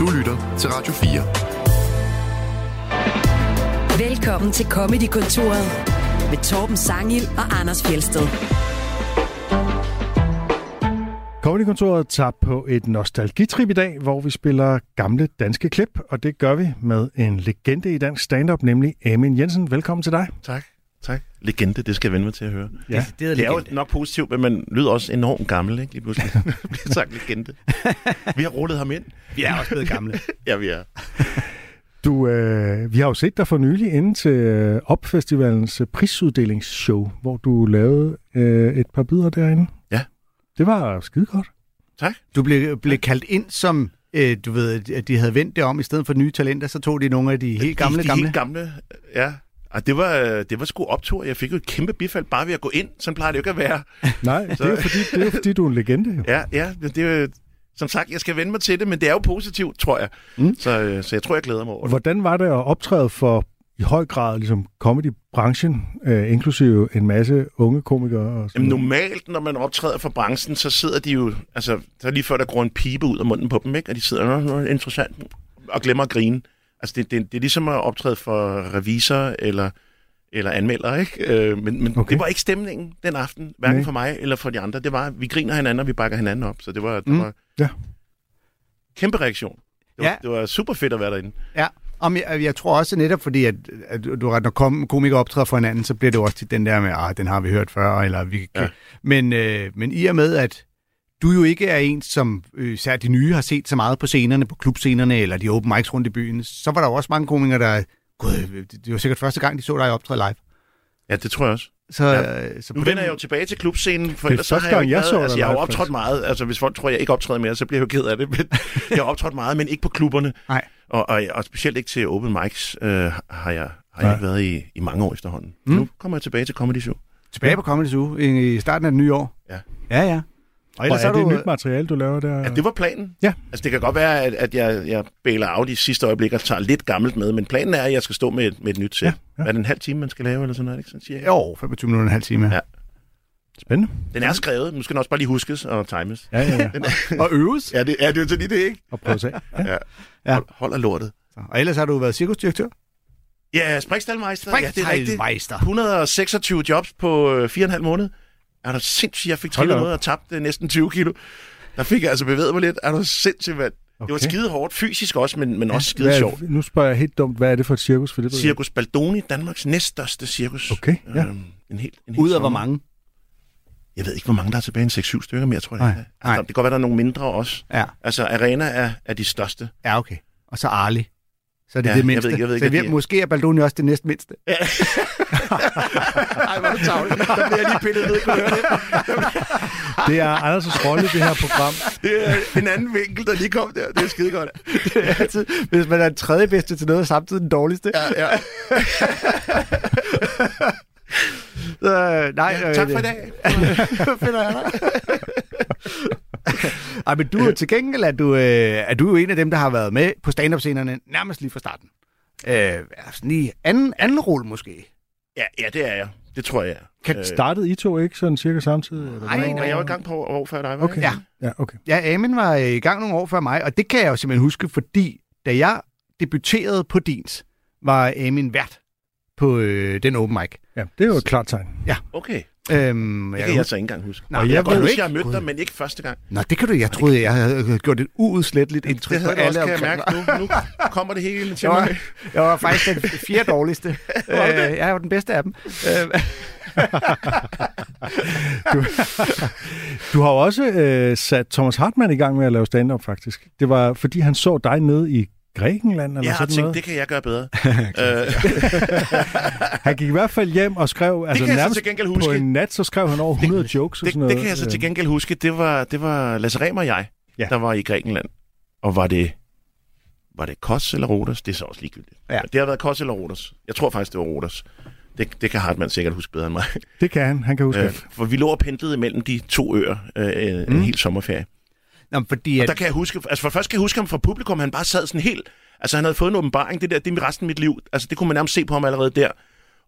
Du lytter til Radio 4. Velkommen til Comedy-kontoret med Torben Sangil og Anders Fjelsted. Comedy-kontoret tager på et nostalgitrip i dag, hvor vi spiller gamle danske klip, og det gør vi med en legende i dansk stand-up, nemlig Amin Jensen. Velkommen til dig. Tak. Tak. Legende, det skal jeg vende mig til at høre. Ja. Det, det er jo nok positivt, men man lyder også enormt gammel, ikke? Lige pludselig bliver sagt legende. Vi har rullet ham ind. Vi er også blevet gamle. ja, vi er. Du, øh, vi har jo set dig for nylig inde til øh, Opfestivalens øh, prisuddelingsshow, hvor du lavede øh, et par bidder derinde. Ja. Det var skide godt. Tak. Du blev, blev kaldt ind som, øh, du ved, at de havde vendt det om, i stedet for nye talenter, så tog de nogle af de helt gamle, de, de gamle. helt gamle, ja. Og det var, det var sgu optur. Jeg fik jo et kæmpe bifald bare ved at gå ind. Sådan plejer det jo ikke at være. Nej, det er, fordi, det er jo fordi, du er en legende. Ja, ja. Det er jo, som sagt, jeg skal vende mig til det, men det er jo positivt, tror jeg. Mm. Så, øh, så jeg tror, jeg glæder mig over det. Hvordan var det at optræde for i høj grad ligesom comedy-branchen, øh, inklusive en masse unge komikere? Og Jamen, normalt, når man optræder for branchen, så sidder de jo... Altså, så lige før, der går en pibe ud af munden på dem, ikke? Og de sidder, nå, interessant, og glemmer at grine. Altså, det, det, det er ligesom at optræde for revisor eller, eller anmelder, ikke? Øh, men men okay. det var ikke stemningen den aften, hverken Nej. for mig eller for de andre. Det var, vi griner hinanden, og vi bakker hinanden op. Så det var, det Mm. var Ja. kæmpe reaktion. Det var, Ja. det var super fedt at være derinde. Ja, Om jeg, jeg tror også netop, fordi at, at du ret, når kom, komikere optræder for hinanden, så bliver det også til den der med, ah, den har vi hørt før, eller vi kan... Ja. Men, øh, men i og med, at du jo ikke er en, som øh, især de nye har set så meget på scenerne, på klubscenerne, eller de open mics rundt i byen, så var der jo også mange komikere, der... Gud, det det var sikkert første gang, de så dig optræde live. Ja, det tror jeg også. Så, Ja. øh, så Nu vender den- jeg jo tilbage til klubscenen, for er ellers så har jeg, jo jeg været- så altså, jeg har optrådt faktisk. meget. Altså, hvis folk tror, jeg ikke optræder mere, så bliver jeg jo ked af det. Men jeg har optrådt meget, men ikke på klubberne. Nej. Og, og, og specielt ikke til open mics øh, har jeg, har jeg ikke været i, i mange år efterhånden. Mm. Nu kommer jeg tilbage til Comedy Show. Tilbage på Comedy Zoo i i starten af det nye år. Ja. Ja, ja. Og Og ellers er er det du... nyt materiale, du laver der? Ja, det var planen. Ja. Altså, det kan godt være, at, at jeg, jeg bæler af de sidste øjeblikke og tager lidt gammelt med, men planen er, at jeg skal stå med et, med et nyt sæt. Ja, Ja. Er det en halv time, man skal lave, eller sådan noget, ikke? Sådan siger jeg. Jo, 25 minutter og en halv time. Ja. Spændende. Den er skrevet, nu skal den også bare lige huskes og times. Ja, ja, ja. Er, Og øves. ja, det, ja, det er jo så lige det, ikke? Og prøve af. Ja. Ja. Ja. Hold, hold af lortet. Og ellers har du været cirkusdirektør. Ja, Springstalmeister. Ja, det er rigtigt. Springstallmeister. 126 jobs på øh, fire Er du sindssygt, jeg fik trillet noget og tabt øh, næsten 20 kilo. Der fik jeg altså bevæget mig lidt. Er du sindssygt, mand? Okay. Det var skide hårdt, fysisk også, men, men også skide Hvad, sjovt. nu spørger jeg helt dumt, hvad er det for et cirkus? For det Cirkus Baldoni, Danmarks næststørste cirkus. Okay, ja. Øhm, en helt, en helt Ud af hvor mange? Jeg ved ikke, hvor mange der er tilbage. En 6-7 stykker mere, tror jeg. Nej, det nej. Altså, det kan godt være, der er nogle mindre også. Ja. Altså, Arena er, er de største. Ja, okay. Og så Arli. Så er det Ja, det jeg mindste. ved ikke- jeg ved ikke, så det, de- måske er Baldoni også det næst mindste. Ej, hvor er du tavlig. Der bliver jeg lige pillet ned, kunne høre det? Det er Anders' rolle i det her program. Det er en anden vinkel, der lige kom der. Det er skide godt. Det er altid, hvis man er den tredje bedste til noget, og samtidig den dårligste. Ja, ja. Så, nej, ja øh, tak for i dag. finder jeg dig. Ej, men du er til gengæld, er du, øh, er du jo en af dem, der har været med på stand-up-scenerne nærmest lige fra starten. Øh, sådan i anden, anden rulle måske. Ja, ja, det er jeg. Det tror jeg. Kan- Øh, Startede I to ikke sådan cirka samtidig? Eller Nej, nej, jeg var i gang på år før dig. var Okay. Ja. Ja, okay. Ja, Amen var i gang nogle år før mig, og det kan jeg jo simpelthen huske, fordi da jeg debuterede på Dins, var Amin vært på øh, den open mic. Ja, det er jo et klart tegn. Okay, Øhm, det jeg kan jeg så ikke engang huske. Nej, jeg, jeg jeg ved huske, ikke. jeg har mødt Gud. dig, men ikke første gang. Nå, det kan du. Jeg troede, jeg havde gjort et uudsletteligt indtryk Det havde på jeg også, alle kan jeg mærke nu. Nu kommer det hele til Jeg var, mig. jeg var faktisk den fjerde dårligste. øh, jeg var den bedste af dem. Øh, Du har også øh, sat Thomas Hartmann i gang med at lave stand-up, faktisk. Det var, fordi han så dig nede i Grækenland, eller har sådan tænkt, noget. det kan jeg gøre bedre. øh, Han gik i hvert fald hjem og skrev, altså så nærmest til gengæld på huske. en nat, så skrev han over 100 jokes og det, sådan noget. det kan jeg så til Øh, gengæld huske. Det var, det var Lasse Rem og jeg, Ja. ja. der var i Grækenland. Og var det, var det Kos eller Rodos? Det er så også ligegyldigt. Ja. Det har været Kos eller Rodos. Jeg tror faktisk, det var Rodos. Det, det kan Hartmann sikkert huske bedre end mig. Det kan han, han kan huske Øh, for vi lå og pendlede imellem de to øer øh, mm. en hel sommerferie. Nå, fordi Og at, der kan jeg huske, altså for først kan jeg huske ham fra publikum, han bare sad sådan helt, altså han havde fået en åbenbaring, det der, det er resten af mit liv, altså det kunne man nærmest se på ham allerede der.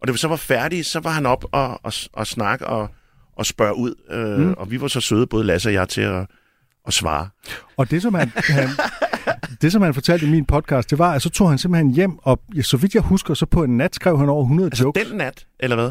Og vi så var færdige, så var han op og, og, og snakke og, og spørge ud, øh, mm. og vi var så søde, både Lasse og jeg, til at, at svare. Og det, som han, han, Det, som han fortalte i min podcast, det var, at så tog han simpelthen hjem, og ja, så vidt jeg husker, så på en nat skrev han over 100 Altså jokes. den nat, eller hvad?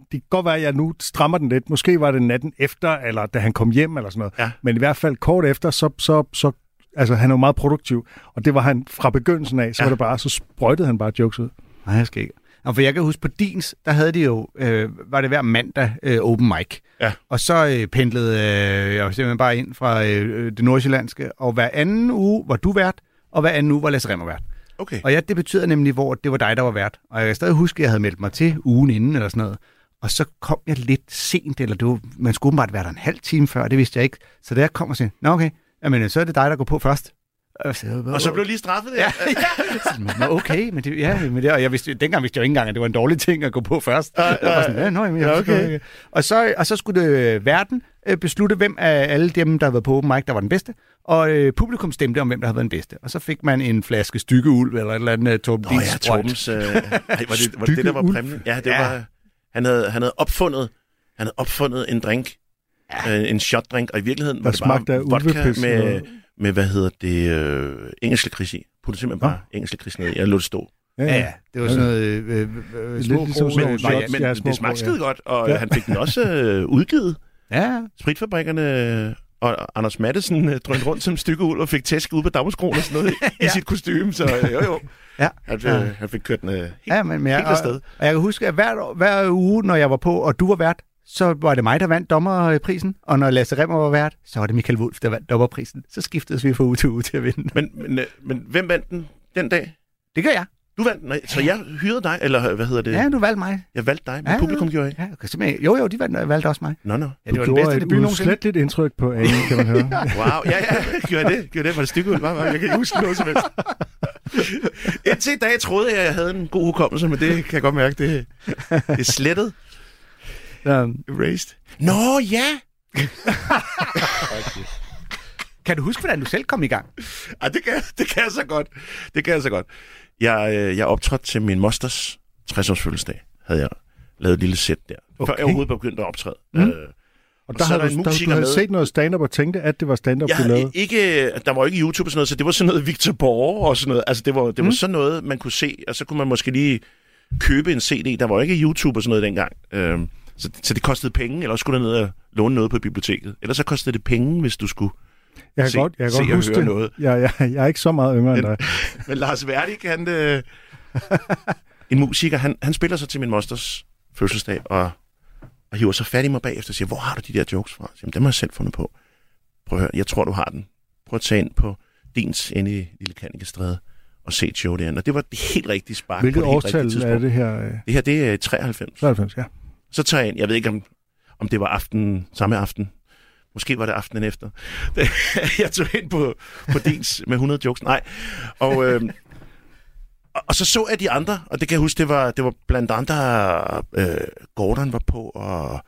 Det kan godt være, at jeg nu strammer den lidt. Måske var det natten efter, eller da han kom hjem, eller sådan noget. Ja. Men i hvert fald kort efter, så, så, så altså, han er jo meget produktiv. Og det var han fra begyndelsen af, så ja. var det bare, så sprøjtede han bare jokes ud. Nej, jeg skal ikke. Nå, for jeg kan huske, på Dins, der havde de jo, øh, var det hver mandag øh, open mic. Ja. Og så øh, pendlede øh, jeg simpelthen bare ind fra øh, det nordsjællandske, og hver anden uge var du vært, og hver anden uge var Lasse Remmer vært. Okay. Og ja, det betyder nemlig, hvor det var dig, der var vært. Og jeg kan stadig huske, at jeg havde meldt mig til ugen inden eller sådan noget. Og så kom jeg lidt sent, eller det var, man skulle bare være der en halv time før, det vidste jeg ikke. Så da jeg kom og sagde, nå okay, jamen, så er det dig, der går på først. Og så, Og så blev du lige straffet der. Ja, ja. Nå, okay, men det, ja, men det, og jeg vidste, dengang vidste jeg jo ikke engang, at det var en dårlig ting at gå på først. Ja, var sådan, ja, nå, jeg Ja, okay. okay. Og så, og så skulle det, øh, verden øh, beslutte, hvem af alle dem, der havde været på open mic, der var den bedste. Og øh, publikum stemte om, hvem der havde været den bedste. Og så fik man en flaske stykkeulv eller et eller andet Torben Dins ja. Tobens... Øh, ej, var, det, var det det, der var præmien? Ja, det Ja. var... Han havde, han havde opfundet han havde opfundet en drink, ja. øh, en shotdrink, og i virkeligheden var Der det bare vodka med, og- med, hvad hedder det, øh, engelske kris i. Puttede simpelthen bare engelske kris ned i. Jeg lod det stå. Ja, ja, det var sådan noget øh, øh, øh, Lidt små ligesom øh, nogle Men, shots. men Ja, ja, små det smagte skide godt, og Ja. ja. han fik den også øh, udgivet. Ja, Spritfabrikkerne og Anders Mattesen øh, drønte rundt som et stykke ud og fik tæsk ud på Damerskronen og sådan noget i, Ja. i sit kostume, så øh, jo jo. Ja. Han, Ja. øh, han fik kørt den øh, helt, ja men, men jeg, helt afsted. og, og jeg kan huske, at hver, hver uge, når jeg var på, og du var vært, så var det mig, der vandt dommerprisen. Og når Lasse Remmer var vært, så var det Michael Wolf, der vandt dommerprisen. Så skiftedes vi fra uge til uge til at vinde. Men, men, øh, men hvem vandt den den dag? Det gør jeg. Du vandt den, nej, så jeg hyrede dig, eller hvad hedder det? Ja, du valgte mig. Jeg valgte dig, men Ja, publikum gjorde ikke. Ja, okay, simpelthen. Jo, jo, de valgte, valgte også mig. Nå, nå. Ja, det Du var den bedste et debut nogensinde. udsletteligt indtryk på Ane, kan man høre. Wow, ja, ja, gjorde jeg det? Gjorde jeg det? Var det stykke ud? Var, var, jeg kan ikke huske noget som helst. Indtil i dag troede jeg, at jeg havde en god hukommelse, men det kan jeg godt mærke, det, det er slettet. Så, Erased. Nå, ja! kan du huske, hvordan du selv kom i gang? Ej, det kan, det kan jeg så godt. Det kan jeg så godt. Jeg, øh, jeg optrådte til min mosters 60-års fødselsdag. Havde jeg lavet et lille sæt der. Okay. Før jeg overhovedet begyndte at optræde. Mm. Øh, Og der så er har der du, der, du havde med. set noget stand-up og tænkte, at det var stand-up, Jeg du havde lavede. ikke, der var ikke YouTube og sådan noget, så det var sådan noget Victor Borge og sådan noget. Altså, det var, det var Mm. sådan noget, man kunne se, og så kunne man måske lige købe en CD. Der var ikke YouTube og sådan noget dengang. Øhm, så, så det kostede penge, eller også skulle du ned og låne noget på biblioteket. Ellers så kostede det penge, hvis du skulle. Jeg kan se- godt, jeg kan se godt og huske høre det. noget. Jeg, jeg, jeg er ikke så meget yngre end dig. Men Lars Verdik, han, øh, en musiker, han, han spiller så til min mosters fødselsdag, og, og hiver så fat i mig bagefter og siger, hvor har du de der jokes fra? Siger, dem har jeg selv fundet på. Prøv at høre, jeg tror, du har den. Prøv at tage ind på Dins inde i Lille Kannikestræde og se et show derinde. Og det var det helt rigtige spark Hvilket årstal er det her? øh, Det her, det er 93. 93, ja. Så tager jeg ind, jeg ved ikke, om, om det var aften, samme aften. Måske var det aftenen efter. jeg tog ind på, på Dins med 100 jokes. Nej. Og, øh, og, så så jeg de andre, og det kan jeg huske, det var, det var blandt andre, øh, Gordon var på, og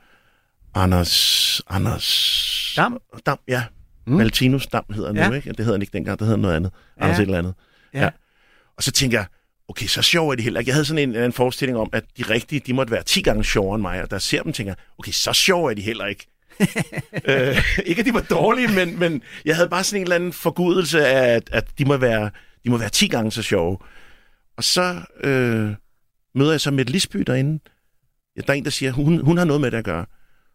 Anders... Anders... Dam? Dam, ja. Mm. Valtinus Dam hedder han Ja. nu, ikke? Det hedder han ikke dengang, det hedder noget andet. Ja. Anders et eller andet. Ja. Og så tænker jeg, okay, så sjov er de heller ikke. Jeg havde sådan en, en forestilling om, at de rigtige, de måtte være 10 gange sjovere end mig, og der ser dem, tænker okay, så sjov er de heller ikke. øh, ikke at de var dårlige, men, men jeg havde bare sådan en eller anden forgudelse af, at, at de, må være, de må være 10 gange så sjove. Og så øh, møder jeg så Mette Lisby derinde. Ja, der er en, der siger, hun, hun har noget med det at gøre.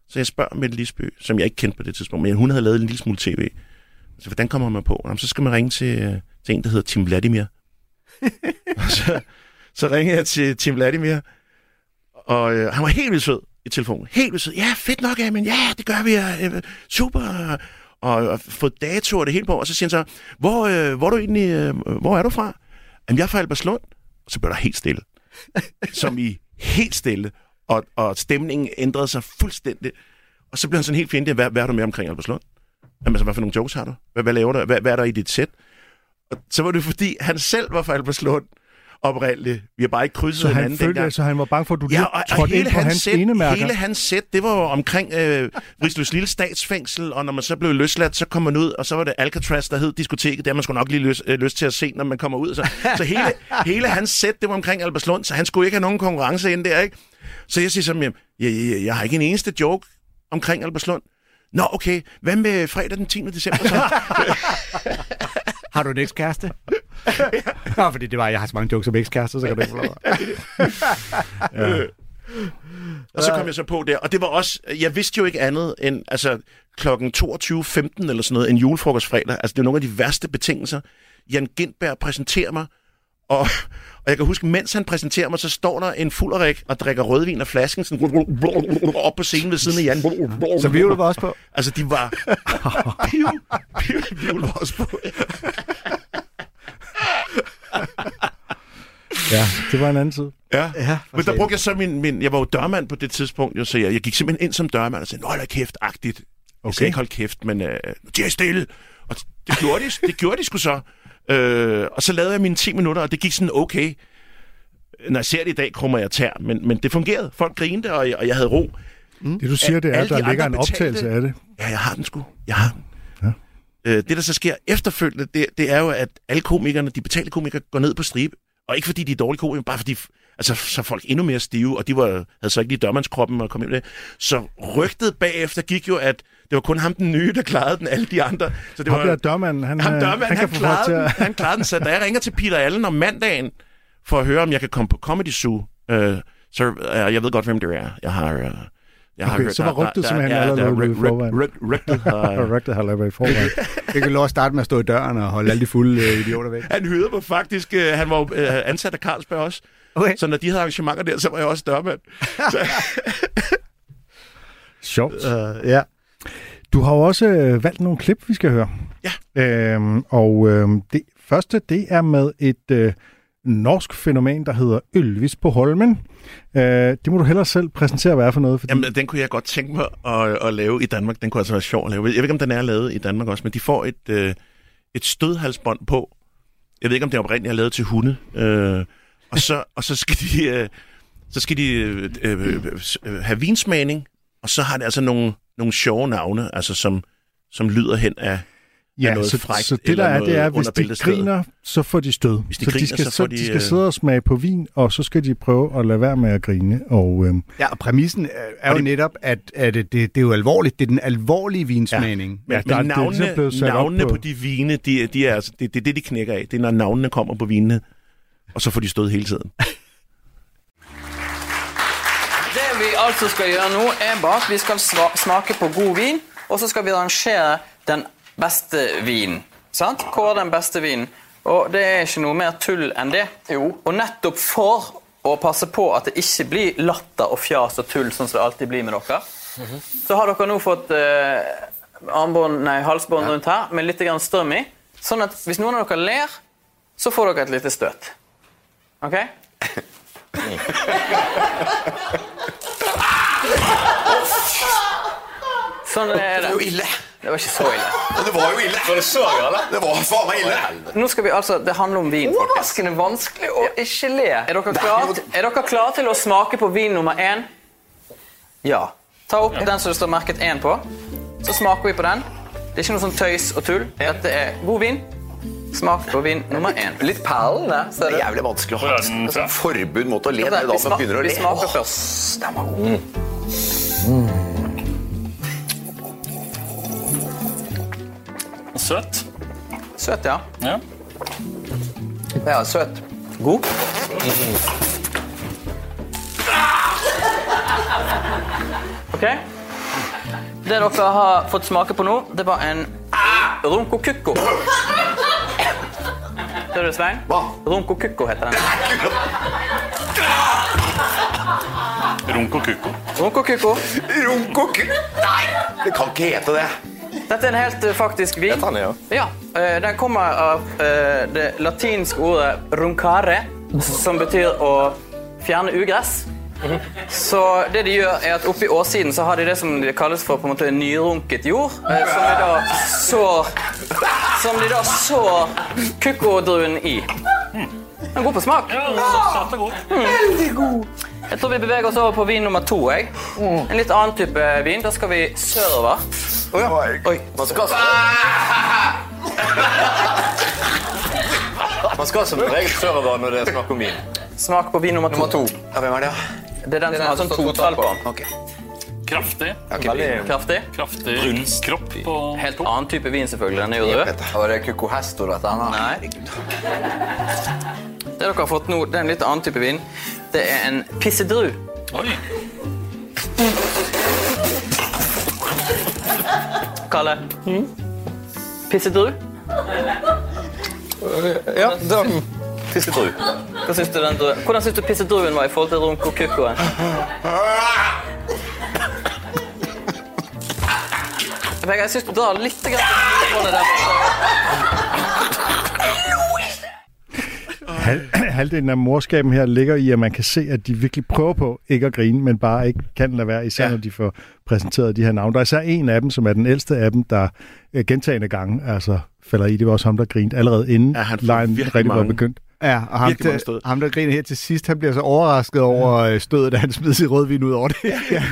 Så jeg spørger Mette Lisby, som jeg ikke kendte på det tidspunkt, men hun havde lavet en lille smule tv. Så hvordan kommer man på? Jamen, så skal man ringe til, øh, til en, der hedder Tim Vladimir. Så, så ringede jeg til Tim Vladimir, og øh, han var helt vildt sød i telefonen. Helt vildt sød. Ja, fedt nok, men ja, det gør vi. Øh, super. Og, og fået datoer og det hele på. Og så siger han så, hvor, øh, hvor, er du egentlig, øh, hvor er du fra? Jamen, jeg er fra Alberslund. Og så blev der helt stille. Som i helt stille. Og, og stemningen ændrede sig fuldstændig. Og så blev han sådan helt fjendtlig. Hvad, hvad er du med omkring Alberslund? Jamen, altså, hvad for nogle jokes har du? Hvad, hvad laver du? Hvad, hvad er der i dit sæt? Og så var det fordi, han selv var fra Alberslund oprindeligt. Vi har bare ikke krydset Så han, hinanden følte, dengang. så han var bange for, at du Ja, ja, og, og trådte ind hele, på hans sæt, enemærker. hele hans sæt, det var jo omkring øh, Risløs Lille Statsfængsel, og når man så blev løsladt, så kom man ud, og så var det Alcatraz, der hed diskoteket, der man skulle nok lige lyst, øh, lyst til at se, når man kommer ud. Så, så hele, hele hans sæt, det var omkring Alberslund, så han skulle ikke have nogen konkurrence ind der, ikke? Så jeg siger sådan, jamen, jeg, jeg, jeg har ikke en eneste joke omkring Alberslund. Nå, okay. Hvad med fredag den 10. december så? Har du en ekskæreste? ja, fordi det var, jeg har så mange jokes om ekskærester, så kan du ikke lov. Og så kom jeg så på der, og det var også, jeg vidste jo ikke andet end, altså klokken 22.15 eller sådan noget, en julefrokostfredag, altså det er nogle af de værste betingelser. Jan Gindberg præsenterer mig, og, og jeg kan huske, mens han præsenterer mig, så står der en fulderik og drikker rødvin af flasken sådan, op på scenen ved siden af Jan. Så vi var også på. Altså, de var... Piv, piv, piv var også på. Ja, det var en anden tid. Ja. Ja, Men der brugte jeg så min, min... Jeg var jo dørmand på det tidspunkt, jo, så jeg, jeg gik simpelthen ind som dørmand og sagde, Nå, hold da kæft-agtigt. Jeg Okay. sagde ikke hold kæft, men øh, de er stille. Og det gjorde de, det gjorde de sgu så. Øh, og så lavede jeg mine 10 minutter, og det gik sådan okay. Når jeg ser det i dag, krummer jeg tær, men, men det fungerede. Folk grinte, og jeg, og jeg havde ro. Det du siger, det er, at Alle de der ligger en betalte- optagelse af det. Ja, jeg har den sgu. Jeg har den. Ja. Øh, det, der så sker efterfølgende, det, det er jo, at alle komikerne, de betalte komikere, går ned på stribe. Og ikke fordi de er dårlige komikere, bare fordi altså, så folk endnu mere stive, og de var, havde så ikke lige dørmandskroppen og kom ind med det. Så rygtet bagefter gik jo, at det var kun ham den nye, der klarede den, alle de andre. Så det Ham var, der dørmanden, han, ham øh, dørmand, han han, til klarede den, at... han klarede den. Så da jeg ringer til Peter Allen om mandagen, for at høre, om jeg kan komme på Comedy Zoo, øh, så øh, jeg ved godt, hvem det er. Jeg har... Øh, jeg Okay, så var rygtet simpelthen allerede ude i forvejen. Rygtet har... Rygtet har lavet i forvejen. Jeg kan lov at starte med at stå i døren og holde alle de fulde øh, idioter væk. Han hyrede mig faktisk. Øh, han var øh, ansat af Carlsberg også. Okay. Så når de havde arrangementer der, så var jeg også dørmand. Så, Sjovt. Uh, ja. Du har jo også øh, valgt nogle klip, vi skal høre. Ja. Øhm, og øhm, det første, det er med et øh, norsk fænomen, der hedder Ylvis på Holmen. Øh, det må du hellere selv præsentere, hvad er for noget. Fordi... jamen, den kunne jeg godt tænke mig at, at lave i Danmark. Den kunne altså være sjov at lave. Jeg ved ikke, om den er lavet i Danmark også, men de får et, øh, et stødhalsbånd på. Jeg ved ikke, om det oprindeligt er lavet til hunde. Øh, og, så, og så skal de, øh, så skal de øh, øh, øh, have vinsmagning, og så har det altså nogle, nogle sjove navne, altså som, som lyder hen af, Ja, noget så, frækt så det der eller er, det noget er, hvis de griner, så får de stød. Hvis de så, griner, de skal, så får de, de, skal øh, sidde og smage på vin, og så skal de prøve at lade være med at grine. Og øhm, ja, og præmissen er, jo netop, at, at det, det er jo alvorligt. Det er den alvorlige vinsmagning. Men, Ja, ja, der- men det er navnene, ligesom blevet sat op navnene på- på... de vine, de, de er, altså, det, det er det, de knækker af. Det er, når navnene kommer på vinene, og så får de stået hele tiden. Vi altså skal gjøre nå, er at vi skal smake på god vin, og så skal vi rangere den beste vinen. Sant? Kåre den beste vinen. Og det er ikke noe mer tull enn det. Jo. Og nettopp for å passe på at det ikke blir latter og fjas og tull, sånn som det alltid blir med dere, så har dere nå fått eh, armbånd, nei, halsbånd rundt her med litt grann strøm i. Sånn at hvis noen av dere ler, så får dere et lite støt. OK? Sånn er det. Det var jo ille. Det var ikke så ille. Men det var jo ille. Var det så ille? Det var faen meg ille. Nå skal vi altså, Det handler om vin. Overraskende vanskelig å ikke le. Er dere klare er dere klar til å smake på vin nummer én? Ja. Ta opp den som det står merket én på. Så smaker vi på den. Det er ikke noe sånn tøys og tull. Dette er god vin. Smak på vin nummer én. Litt perlende. Det Ser er du? jævlig vanskelig å ha et forbud mot å le. Det er Vi, da man begynner å vi le. smaker Åh, først. Den var god. Søt. Søt, ja. Ja. Ja, søt. God. Ok. Det dere har fått smake på nå, det var en ronkokukko. Du det, Svein? Hva? Ronkokukko heter den. Runk og kukko. Ronkokukko. Runkok! Nei, det kan ikke hete det. Dette er en helt eh, faktisk vin. Jeg tar den, ja. Ja, eh, Den kommer av eh, det latinske ordet roncare, som betyr å fjerne ugress. Så det de gjør er at Oppi åssiden så har de det som det kalles for på en måte nyrunket jord. eh, Som de da sår Som de da sår kukkodruen i. Den er god på smak. Søt og god. Jeg tror vi beveger oss over på vin nummer to. Jeg. En litt annen type vin. Da skal vi sørover. Oi. Man skal, man skal som regel sørover når det er snakk om vin. Smak på vin nummer to. Ja, hvem er det? Det er den som har sånn totall på. Ok. Kraftig. Veldig Kraftig. Kraftig kropp på Helt annen type vin, selvfølgelig. Den er jo rød. Og det er Kuko Hesto, dette. her. Nei. Det dere har fått nå, det er en litt annen type vin. Det er en pissedru. Oi. Kalle. Pissedru? Ja, da Pissedru. Hva syns du den druen? Hvordan syns du pissedruen var i forhold til runko kukkoen? Vegard, jeg syns du drar litt grann på det der. Hal- halvdelen af morskaben her ligger i, at man kan se, at de virkelig prøver på ikke at grine, men bare ikke kan lade være, især ja. når de får præsenteret de her navne. Der er især en af dem, som er den ældste af dem, der øh, gentagende gange altså, falder i. Det var også ham, der grinte allerede inden Ja, han lejen rigtig var begyndt. Ja, og ham, Virkelig mange der, stød. ham, der griner her til sidst, han bliver så overrasket over øh, stødet, da han smider sit rødvin ud over det. Ja, ja.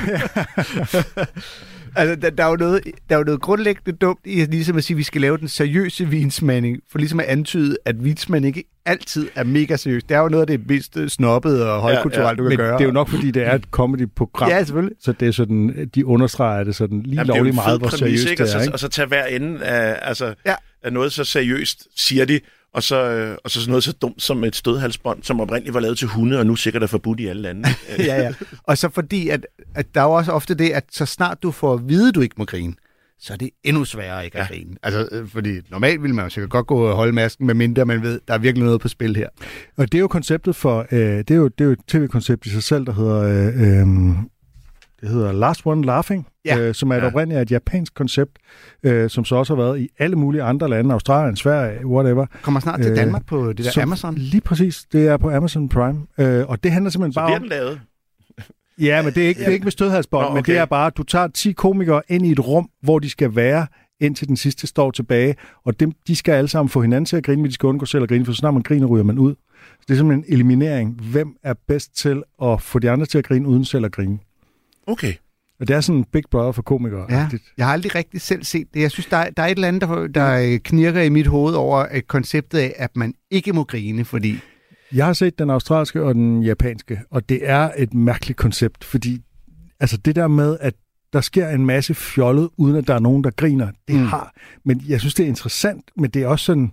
altså, der, der, er jo noget, der er jo noget grundlæggende dumt i ligesom at sige, at vi skal lave den seriøse vinsmanding, for ligesom at antyde, at vinsmand ikke altid er mega seriøs. Det er jo noget af det mest øh, snobbede og højkulturelle, ja, ja. du kan Men gøre. det er jo nok, fordi det er et comedy-program. Ja, selvfølgelig. Så det er sådan, de understreger det sådan lige Jamen, fed meget, hvor seriøst det Og er. så, Ikke? og så tage hver ende af, altså, Ja. ja. af noget så seriøst, siger de, og så, øh, og så sådan noget så dumt som et stødhalsbånd, som oprindeligt var lavet til hunde, og nu sikkert er forbudt i alle lande. ja, ja. Og så fordi, at, at der er jo også ofte det, at så snart du får at vide, at du ikke må grine, så er det endnu sværere ikke at Ja. grine. Altså, øh, fordi normalt ville man jo sikkert godt gå og holde masken, medmindre man ved, der er virkelig noget på spil her. Og det er jo konceptet for, øh, det, er jo, det er jo et tv-koncept i sig selv, der hedder, øh, øh, det hedder Last One Laughing, Ja. øh, som er et Ja. oprindeligt et japansk koncept, øh, som så også har været i alle mulige andre lande, Australien, Sverige, whatever. Kommer snart til Øh, Danmark på det der Så Amazon. Lige præcis, det er på Amazon Prime, øh, og det handler simpelthen så bare bliver om... den lavet. Ja, men det er ikke, det er ikke med stødhalsbånd, Nå, men okay. det er bare, at du tager 10 komikere ind i et rum, hvor de skal være, indtil den sidste står tilbage, og dem, de skal alle sammen få hinanden til at grine, men de skal undgå selv at grine, for så snart man griner, ryger man ud. Så det er simpelthen en eliminering. Hvem er bedst til at få de andre til at grine, uden selv at grine? Okay. Og det er sådan en Big Brother for komikere. Ja, jeg har aldrig rigtig selv set det. Jeg synes, der er, der er et eller andet, der, der knirker i mit hoved over at konceptet af, at man ikke må grine, fordi... Jeg har set den australske og den japanske, og det er et mærkeligt koncept, fordi altså det der med, at der sker en masse fjollet, uden at der er nogen, der griner, det Mm. mm. har. Men jeg synes, det er interessant, men det er også sådan,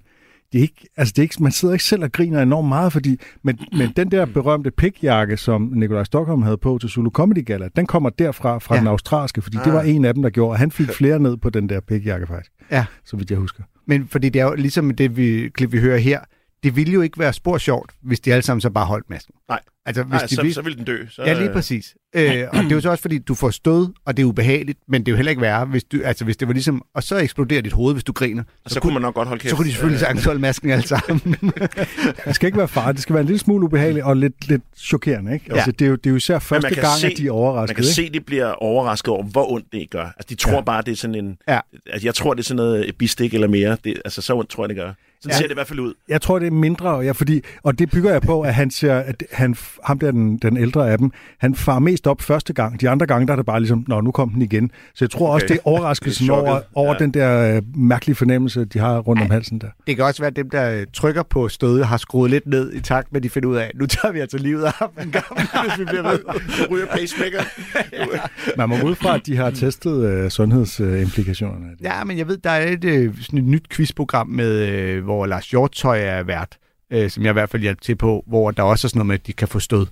det er ikke, altså det er ikke, man sidder ikke selv og griner enormt meget, fordi, men, men den der berømte pikjakke, som Nikolaj Stockholm havde på til Zulu Comedy Gala, den kommer derfra, fra Ja. den australske, fordi ah. det var en af dem, der gjorde, og han fik flere ned på den der pikjakke faktisk, Ja, så vidt jeg husker. men fordi det er jo ligesom det vi, klip, vi hører her, det ville jo ikke være spor sjovt, hvis de alle sammen så bare holdt masken. Nej. Altså, hvis Nej, de så, vil- så vil den dø. Så, Ja, lige præcis. Øh, og det er jo så også, fordi du får stød, og det er ubehageligt, men det er jo heller ikke værre, hvis, du, altså, hvis det var ligesom... Og så eksploderer dit hoved, hvis du griner. Så, så kunne man nok godt holde kæft. så kunne de selvfølgelig sagtens holde masken alle sammen. Det skal ikke være farligt, det skal være en lille smule ubehageligt og lidt, lidt chokerende, ikke? Ja. Altså, det, er jo, det er jo især første gang, se- at de er overrasket, Man kan ikke? se, at de bliver overrasket over, hvor ondt det gør. Altså, de tror Ja. bare, det er sådan en... Ja. Altså, jeg tror, det er sådan noget et bistik eller mere. Det, altså, så ondt tror jeg, det gør. Sådan Ja. ja. ser det i hvert fald ud. Jeg tror, det er mindre, og, ja, fordi, og det bygger jeg på, at han ser, at han, ham der, den, den ældre af dem, han farer mest op første gang. De andre gange, der er det bare ligesom, nå, nu kom den igen. Så jeg tror okay. også, det er overraskelsen Det er over, over Ja. den der øh, mærkelige fornemmelse, de har rundt om halsen der. det kan også være, at dem, der øh, trykker på stødet, har skruet lidt ned i takt med, at de finder ud af, nu tager vi altså livet af en gang, hvis vi bliver ved. Ryger pacemaker. Man må ud fra, at de har testet øh, sundhedsimplikationerne. det. Ja, men jeg ved, der er et, øh, sådan et nyt quizprogram, med, øh, hvor Lars Hjortøj er vært, øh, som jeg i hvert fald hjælper til på, hvor der også er sådan noget med, at de kan få stød.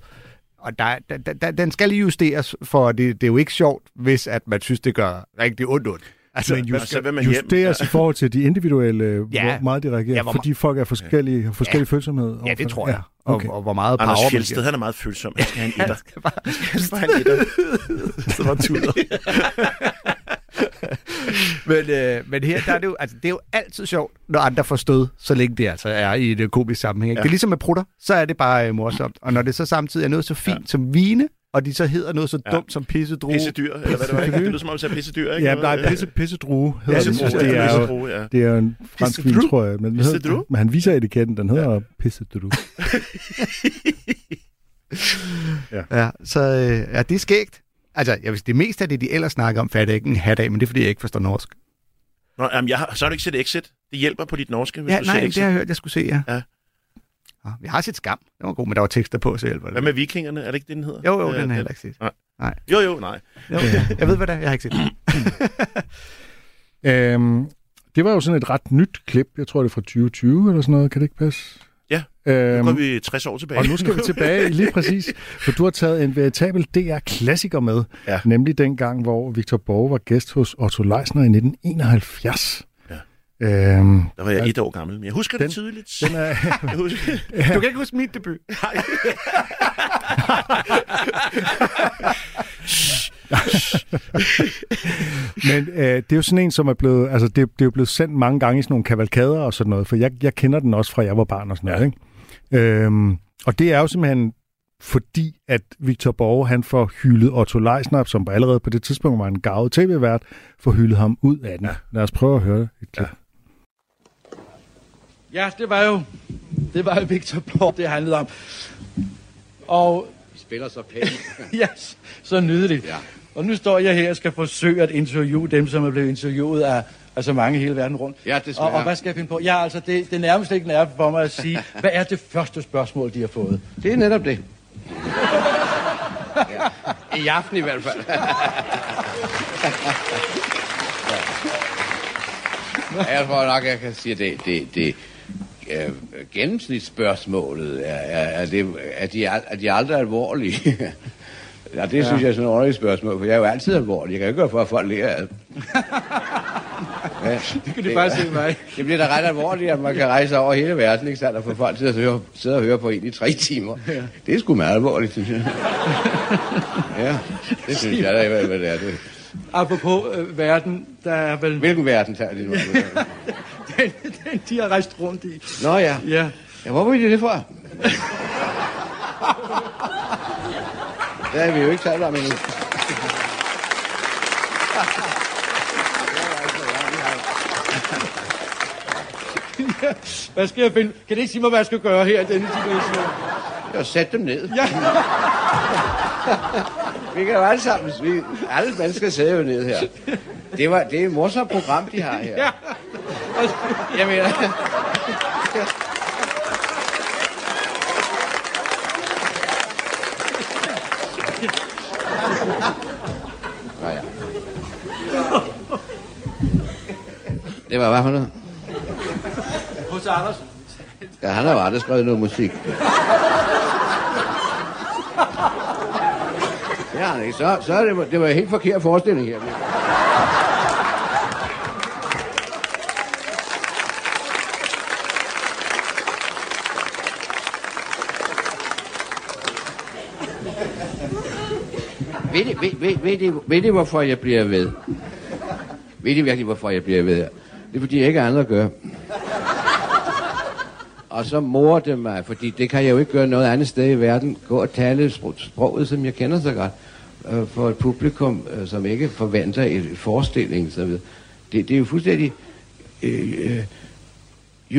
Og der, der, der, den skal lige justeres, for det, det er jo ikke sjovt, hvis at man synes, det gør rigtig ondt ondt. Altså, Men Og så man hjem. Justeres i forhold til de individuelle, Ja. hvor meget de reagerer, Ja, hvor fordi folk er forskellige, har forskellige ja. følsomhed. ja, det tror jeg. Ja, okay. og, og, hvor meget power Anders Fjeldsted, han er meget følsom. Han skal have en etter. Han skal bare have en etter. Så var tuder. Men, øh, men her, der er det, jo, altså, det er jo altid sjovt, når andre får stød, så længe det altså er i et øh, komisk sammenhæng. Ja. Ja. Det er ligesom med prutter, så er det bare øh, morsomt. Og når det så samtidig er noget så fint ja. som vine, og de så hedder noget så Ja. dumt som pissedrue. Pissedyr, eller hvad det var. ikke? Det lyder som om, at pissedyr, ikke? Ja, nej, pisse, pisse drue hedder Ja, det det, er jo, Pissedrue, ja. det er jo en fransk vin, tror jeg. Men, hedder, men han viser etiketten, den hedder ja. pisse drue. Ja, så øh, ja, det er skægt. Altså, jeg vil, det meste af det, de ellers snakker om, fatter jeg ikke en hat af, men det er, fordi jeg ikke forstår norsk. Nå, jamen, jeg har, så har du ikke set Exit. Det hjælper på dit norske, hvis Ja, du nej, ser det Exit. har jeg hørt, jeg skulle se, ja. Ja, vi har set skam. Det var god, men der var tekster på, så hjælper det. Hvad med vikingerne? Er det ikke det, den hedder? Jo, jo, Øh, den har jeg heller ikke set. Nej. Nej. Jo, jo, nej. Jo, jeg ved, hvad det er. Jeg har ikke set det. Øhm, det var jo sådan et ret nyt klip. Jeg tror, det er fra 2020 eller sådan noget. Kan det ikke passe? Øhm, Nu går vi 60 år tilbage. og nu skal vi tilbage lige præcis, for du har taget en veritabel DR-klassiker med, Ja. nemlig den gang, hvor Victor Borge var gæst hos Otto Leisner i 1971. Ja. Øhm, Der var jeg et år gammel, men jeg husker Den- det tydeligt. den er, Jeg husker, Du kan ikke huske min debut. Men øh, det er jo sådan en, som er blevet, altså det, det er jo blevet sendt mange gange i sådan nogle kavalkader og sådan noget, for jeg, jeg kender den også fra jeg var barn og sådan noget, ikke? Øhm, og det er jo simpelthen fordi, at Victor Borge, han får hyldet Otto Leisner, som allerede på det tidspunkt var en gavet tv-vært, får hyldet ham ud af den. Ja. Lad os prøve at høre det. Et klip. Ja, det var jo, det var jo Victor Borg, det handlede om. Og Vi spiller så pænt. ja, så nydeligt. Ja. Og nu står jeg her og skal forsøge at interviewe dem, som er blevet interviewet af, af så mange hele verden rundt. Ja, desværre. og, og hvad skal jeg finde på? Ja, altså, det, det er nærmest ikke nerve for mig at sige, hvad er det første spørgsmål, de har fået? Det er netop det. ja. I aften i hvert fald. ja. Jeg tror nok, jeg kan sige, at det, det, det øh, gennemsnitsspørgsmålet er, er, er, det, er, de, er de aldrig alvorlige. ja, det synes jeg er sådan et ordentligt spørgsmål, for jeg er jo altid alvorlig. Jeg kan jo ikke gøre for, at folk lærer det. Ja, Det kan de bare se mig. det bliver da ret alvorligt, at man kan rejse over hele verden, ikke sandt, og få folk til at høre, sidde og høre på en i tre timer. Det er sgu meget alvorligt, synes jeg. Ja, det synes jeg da, hvad det er. Det. Apropos øh, verden, der er vel Hvilken verden tager de nu? den, den, de har rejst rundt i. Nå ja. Ja, ja hvor var I det fra? Det har vi jo ikke talt om endnu. hvad skal jeg finde? Kan det ikke sige mig, hvad jeg skal gøre her i denne situation? Jeg sæt dem ned. Ja, Vi kan jo alle sammen, vi, alle mennesker sidder jo ned her. Det, var, det er et morsomt program, de har her. ja. Jeg mener, ja. Det var hvad for noget? H.C. Andersen? Ja, han har jo aldrig skrevet noget musik. Det han ikke. Så, så er det, det var en helt forkert forestilling her. Ved I, ved, ved, ved, I, ved I, hvorfor jeg bliver ved? Ved I virkelig, hvorfor jeg bliver ved her? Det er, fordi jeg ikke har andet at gøre. Og så morer det mig, fordi det kan jeg jo ikke gøre noget andet sted i verden. Gå og tale spro- sproget, som jeg kender så godt, øh, for et publikum, øh, som ikke forventer en forestilling. Så videre. det, det er jo fuldstændig øh, øh,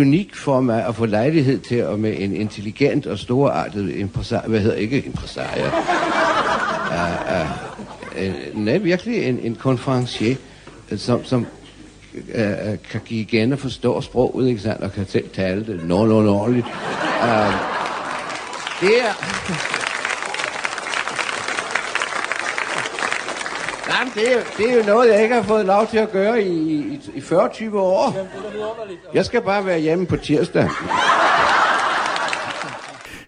unik for mig at få lejlighed til at med en intelligent og storartet impresar, hvad hedder ikke impresar, uh, uh, uh, nej, virkelig en, en konferencier, som, som øh, øh, kan give igen og forstå sproget, ikke sandt, og kan selv tale det nogenlunde ordentligt. Uh, det er... Nej, men det er, det er jo noget, jeg ikke har fået lov til at gøre i, i, i 40-20 år. Jeg skal bare være hjemme på tirsdag.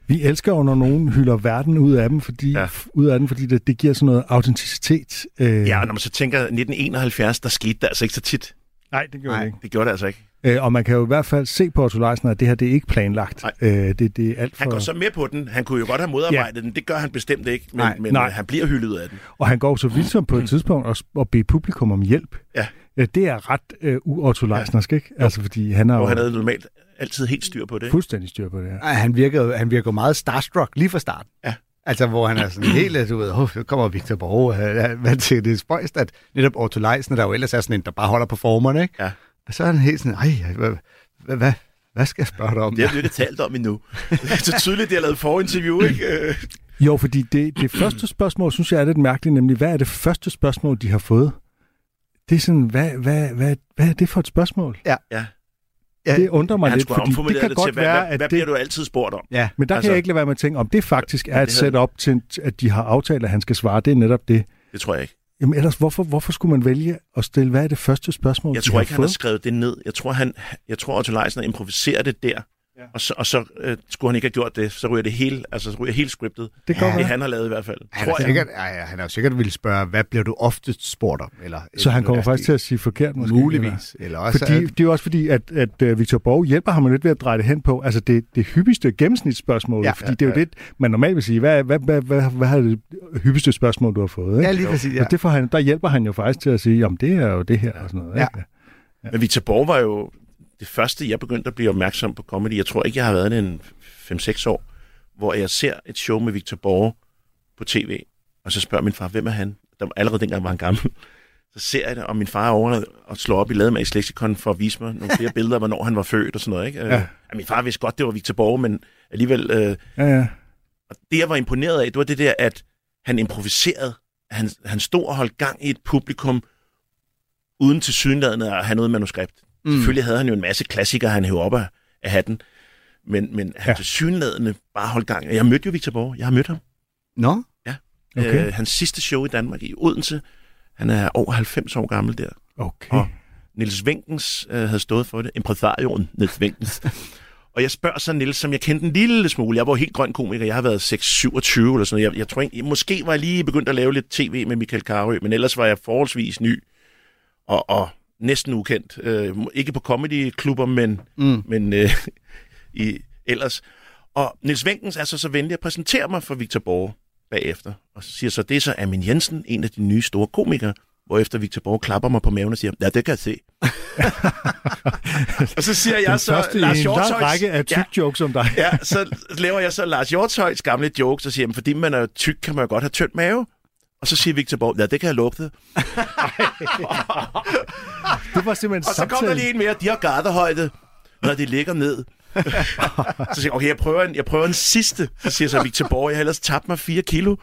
Vi elsker jo, når nogen hylder verden ud af dem, fordi, Ja. ja. ud af den, fordi det, det giver sådan noget autenticitet. Øh, Ja, og når man så tænker 1971, der skete det altså ikke så tit. Nej, det gjorde Nej. det ikke. Det gjorde det altså ikke. Øh, og man kan jo i hvert fald se på Otto Leisner, at det her det er ikke planlagt. Nej. Øh, det, det er alt for... Han går så med på den. Han kunne jo godt have modarbejdet ja. den. Det gør han bestemt ikke. Men, Nej. men Nej. øh, han bliver hyldet af den. Og han går så vidt som på et tidspunkt at, at bede publikum om hjælp. Ja. Øh, Det er ret øh, u-Otto Leisnersk, ikke? Altså, fordi han har Og jo han havde normalt altid helt styr på det. fuldstændig styr på det her. Ej, han virker, jo- han virker jo meget starstruck lige fra starten. Ja. Altså, hvor han er sådan helt, du ved, oh, kommer Victor Borge. Man tænker, det er spøjst, at netop Otto Leisner, der jo ellers er sådan en, der bare holder på formerne, ikke? Ja. Og så er han helt sådan, ej, hvad, hvad, hvad, hvad skal jeg spørge dig om? Det har vi ikke talt om endnu. Det er så tydeligt, det har lavet forinterview, ikke? Øh, Jo, fordi det, det første spørgsmål, synes jeg er lidt mærkeligt, nemlig, hvad er det første spørgsmål, de har fået? Det er sådan, hvad, hvad, hvad, hvad er det for et spørgsmål? Ja. Ja, det undrer mig han lidt, fordi det kan det godt til, hvad, være, hvad, at hvad det... bliver du altid spurgt om? Ja. Men der altså, kan jeg ikke lade være med at tænke, om det faktisk er et det havde- setup til, at de har aftalt, at han skal svare. Det er netop det. Det tror jeg ikke. Jamen ellers, hvorfor, hvorfor skulle man vælge at stille, hvad er det første spørgsmål, Jeg tror har ikke, han har skrevet det ned. Jeg tror, han, jeg tror Otto Leisner improviserer det der, ja. og så, og så øh, skulle han ikke have gjort det. Så ryger det hele, altså så ryger helt scriptet. Det kan det han har lavet i hvert fald. Han tror jeg. sikkert, ja, ja, han har jo sikkert ville spørge, hvad bliver du oftest spurgt om? Eller, Så han kommer faktisk til at sige forkert, måske? Muligvis. Eller også, fordi, at- det er jo også fordi, at, at uh, Victor Borg hjælper ham lidt ved at dreje det hen på. Altså det, det hyppigste gennemsnitsspørgsmål, Ja, ja, fordi ja, det er jo ja. det, man normalt vil sige. Hvad, hvad, hvad, hvad, hvad er det hyppigste spørgsmål, du har fået? Ikke? Ja, lige præcis, ja. Og det får han, der hjælper han jo faktisk til at sige, jamen det er jo det her og sådan noget. Ja. Ikke? Men Victor Borg var jo det første, jeg begyndte at blive opmærksom på comedy. Jeg tror ikke, jeg har været det en 5-6 år, hvor jeg ser et show med Victor Borg på tv, og så spørger min far, hvem er han? Der, allerede dengang var han gammel. Så ser jeg det, og min far er over og slår op i Lademags leksikon for at vise mig nogle flere billeder hvornår han var født og sådan noget. Ikke? Ja. Ja. min far vidste godt, det var Victor Borg, men alligevel... Øh, Ja, ja. og det, jeg var imponeret af, det var det der, at han improviserede. Han, han stod og holdt gang i et publikum, uden til synladende at have noget manuskript. Mm. Selvfølgelig havde han jo en masse klassikere, han hævde op af, af hatten. Men, men han Ja. til synladende bare holdt gang. Jeg mødte jo Victor Borg. Jeg har mødt ham. Nå? Ja. Okay. Øh, hans sidste show i Danmark i Odense. Han er over 90 år gammel der. Okay. Og Nils Wenkens øh, havde stået for det. Impresarioen Nils Wenkens. og jeg spørger så Nils, som jeg kendte en lille smule. Jeg var helt grøn komiker. Jeg har været 6-27 eller sådan noget. Jeg, jeg tror ikke, måske var jeg lige begyndt at lave lidt tv med Michael Carø, men ellers var jeg forholdsvis ny og, og næsten ukendt. Øh, ikke på comedyklubber, men, mm. men øh, i, ellers. Og Nils Wenkens er så så venlig at præsentere mig for Victor Borg bagefter. Og så siger så, det er så Amin Jensen, en af de nye store komikere, hvorefter Victor Borg klapper mig på maven og siger, ja, det kan jeg se. og så siger jeg Den så, første i Lars Hjortøjs... række af ja, tyk jokes om dig. ja, så laver jeg så Lars Hjortøjs gamle jokes og siger, "Men fordi man er tyk, kan man jo godt have tynd mave. Og så siger Victor Borg, ja, det kan jeg lugte. Det var simpelthen Og så kom der lige en mere, de har gardehøjde, når de ligger ned. så siger jeg, okay, jeg prøver, en, jeg prøver en sidste. Så siger så Victor Borg, jeg har ellers tabt mig 4 kilo.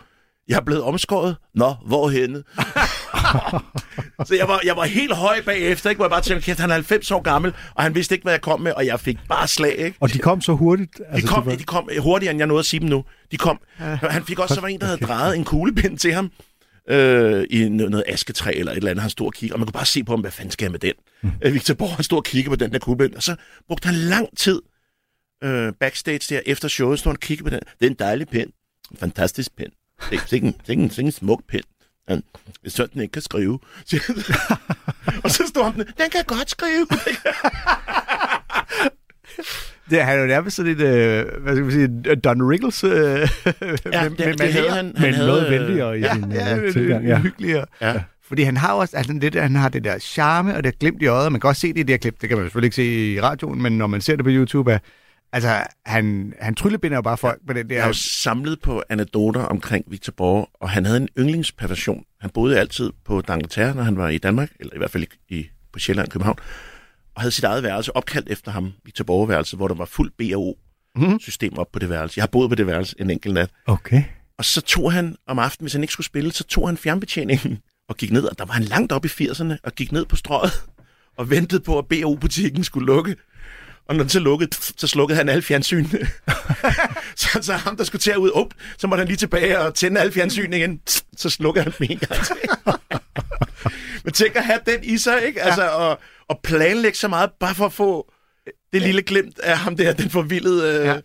Jeg er blevet omskåret. Nå, hvorhenne? så jeg var, jeg var helt høj bagefter, ikke? hvor jeg bare tænkte, han er 90 år gammel, og han vidste ikke, hvad jeg kom med, og jeg fik bare slag. Ikke? Og de kom så hurtigt. De Altså, kom, det var... de kom hurtigere, end jeg nåede at sige dem nu. De kom. Han fik også, så var en, der havde drejet en kuglepind til ham øh, i noget, noget asketræ eller et eller andet. Han stod og kiggede, og man kunne bare se på ham, hvad fanden skal jeg med den? Mm. Øh, Victor Borg, han stod og kiggede på den der kuglepind, og så brugte han lang tid øh, backstage der efter showet, stod han og kiggede på den. Det er en dejlig pind. En fantastisk pind. Det er ikke en, det er ikke en, det er en smuk pind. Han, sådan, den ikke kan skrive. og så stod han, den kan godt skrive. Det, han er jo nærmest sådan et, øh, hvad skal man sige, Don Rickles øh, Ja, det, det havde han. han Men havde, noget øh, venligere i Ja, sin ja, øh, ja tilgang. Ja. hyggeligere. Ja. Fordi han har også, altså det der, han har det der charme og det glimt i øjet. Man kan også se det i det her klip. Det kan man selvfølgelig ikke se i radioen, men når man ser det på YouTube, er, altså han, han tryllebinder jo bare folk på den der. Jeg har jo samlet på anekdoter omkring Victor Borg, og han havde en yndlingsperson. Han boede altid på D'Angleterre, når han var i Danmark, eller i hvert fald i, i, på Sjælland, København, og havde sit eget værelse opkaldt efter ham, Victor Borg-værelse, hvor der var fuld BAO-system op på det værelse. Jeg har boet på det værelse en enkelt nat. Okay. Og så tog han om aftenen, hvis han ikke skulle spille, så tog han fjernbetjeningen og gik ned, og der var han langt op i 80'erne, og gik ned på strøget og ventede på, at BO-butikken skulle lukke. Og når den så lukkede, så slukkede han alle fjernsyn. så, så ham, der skulle til at ud, op, så måtte han lige tilbage og tænde alle fjernsyn igen. Så slukkede han dem en gang til. Men tænk at have den i sig, ikke? Altså, og, og planlægge så meget, bare for at få det lille glimt af ham der, den forvildede øh, ja.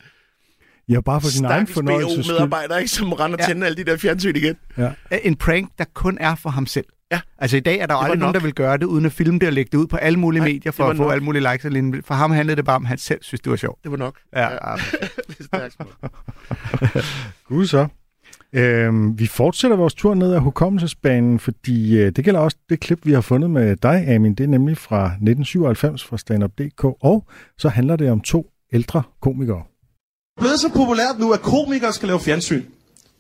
Ja, bare for sin egen fornøjelse skyld. BO-medarbejder, ikke? Som render og Ja. tænder alle de der fjernsyn igen. Ja. En prank, der kun er for ham selv. Ja. Altså i dag er der aldrig nogen, nok. der vil gøre det, uden at filme det og lægge det ud på alle mulige Nej, medier det for at få nok. alle mulige likes og lignende. For ham handlede det bare om, at han selv synes, det var sjovt. Det var nok. Ja, ja. det er stærkt smukt. Gud så. Øhm, vi fortsætter vores tur ned ad hukommelsesbanen, fordi øh, det gælder også det klip, vi har fundet med dig, Amin. Det er nemlig fra 1997 fra standup.dk, og så handler det om to ældre komikere. blevet så populært nu, at komikere skal lave fjernsyn.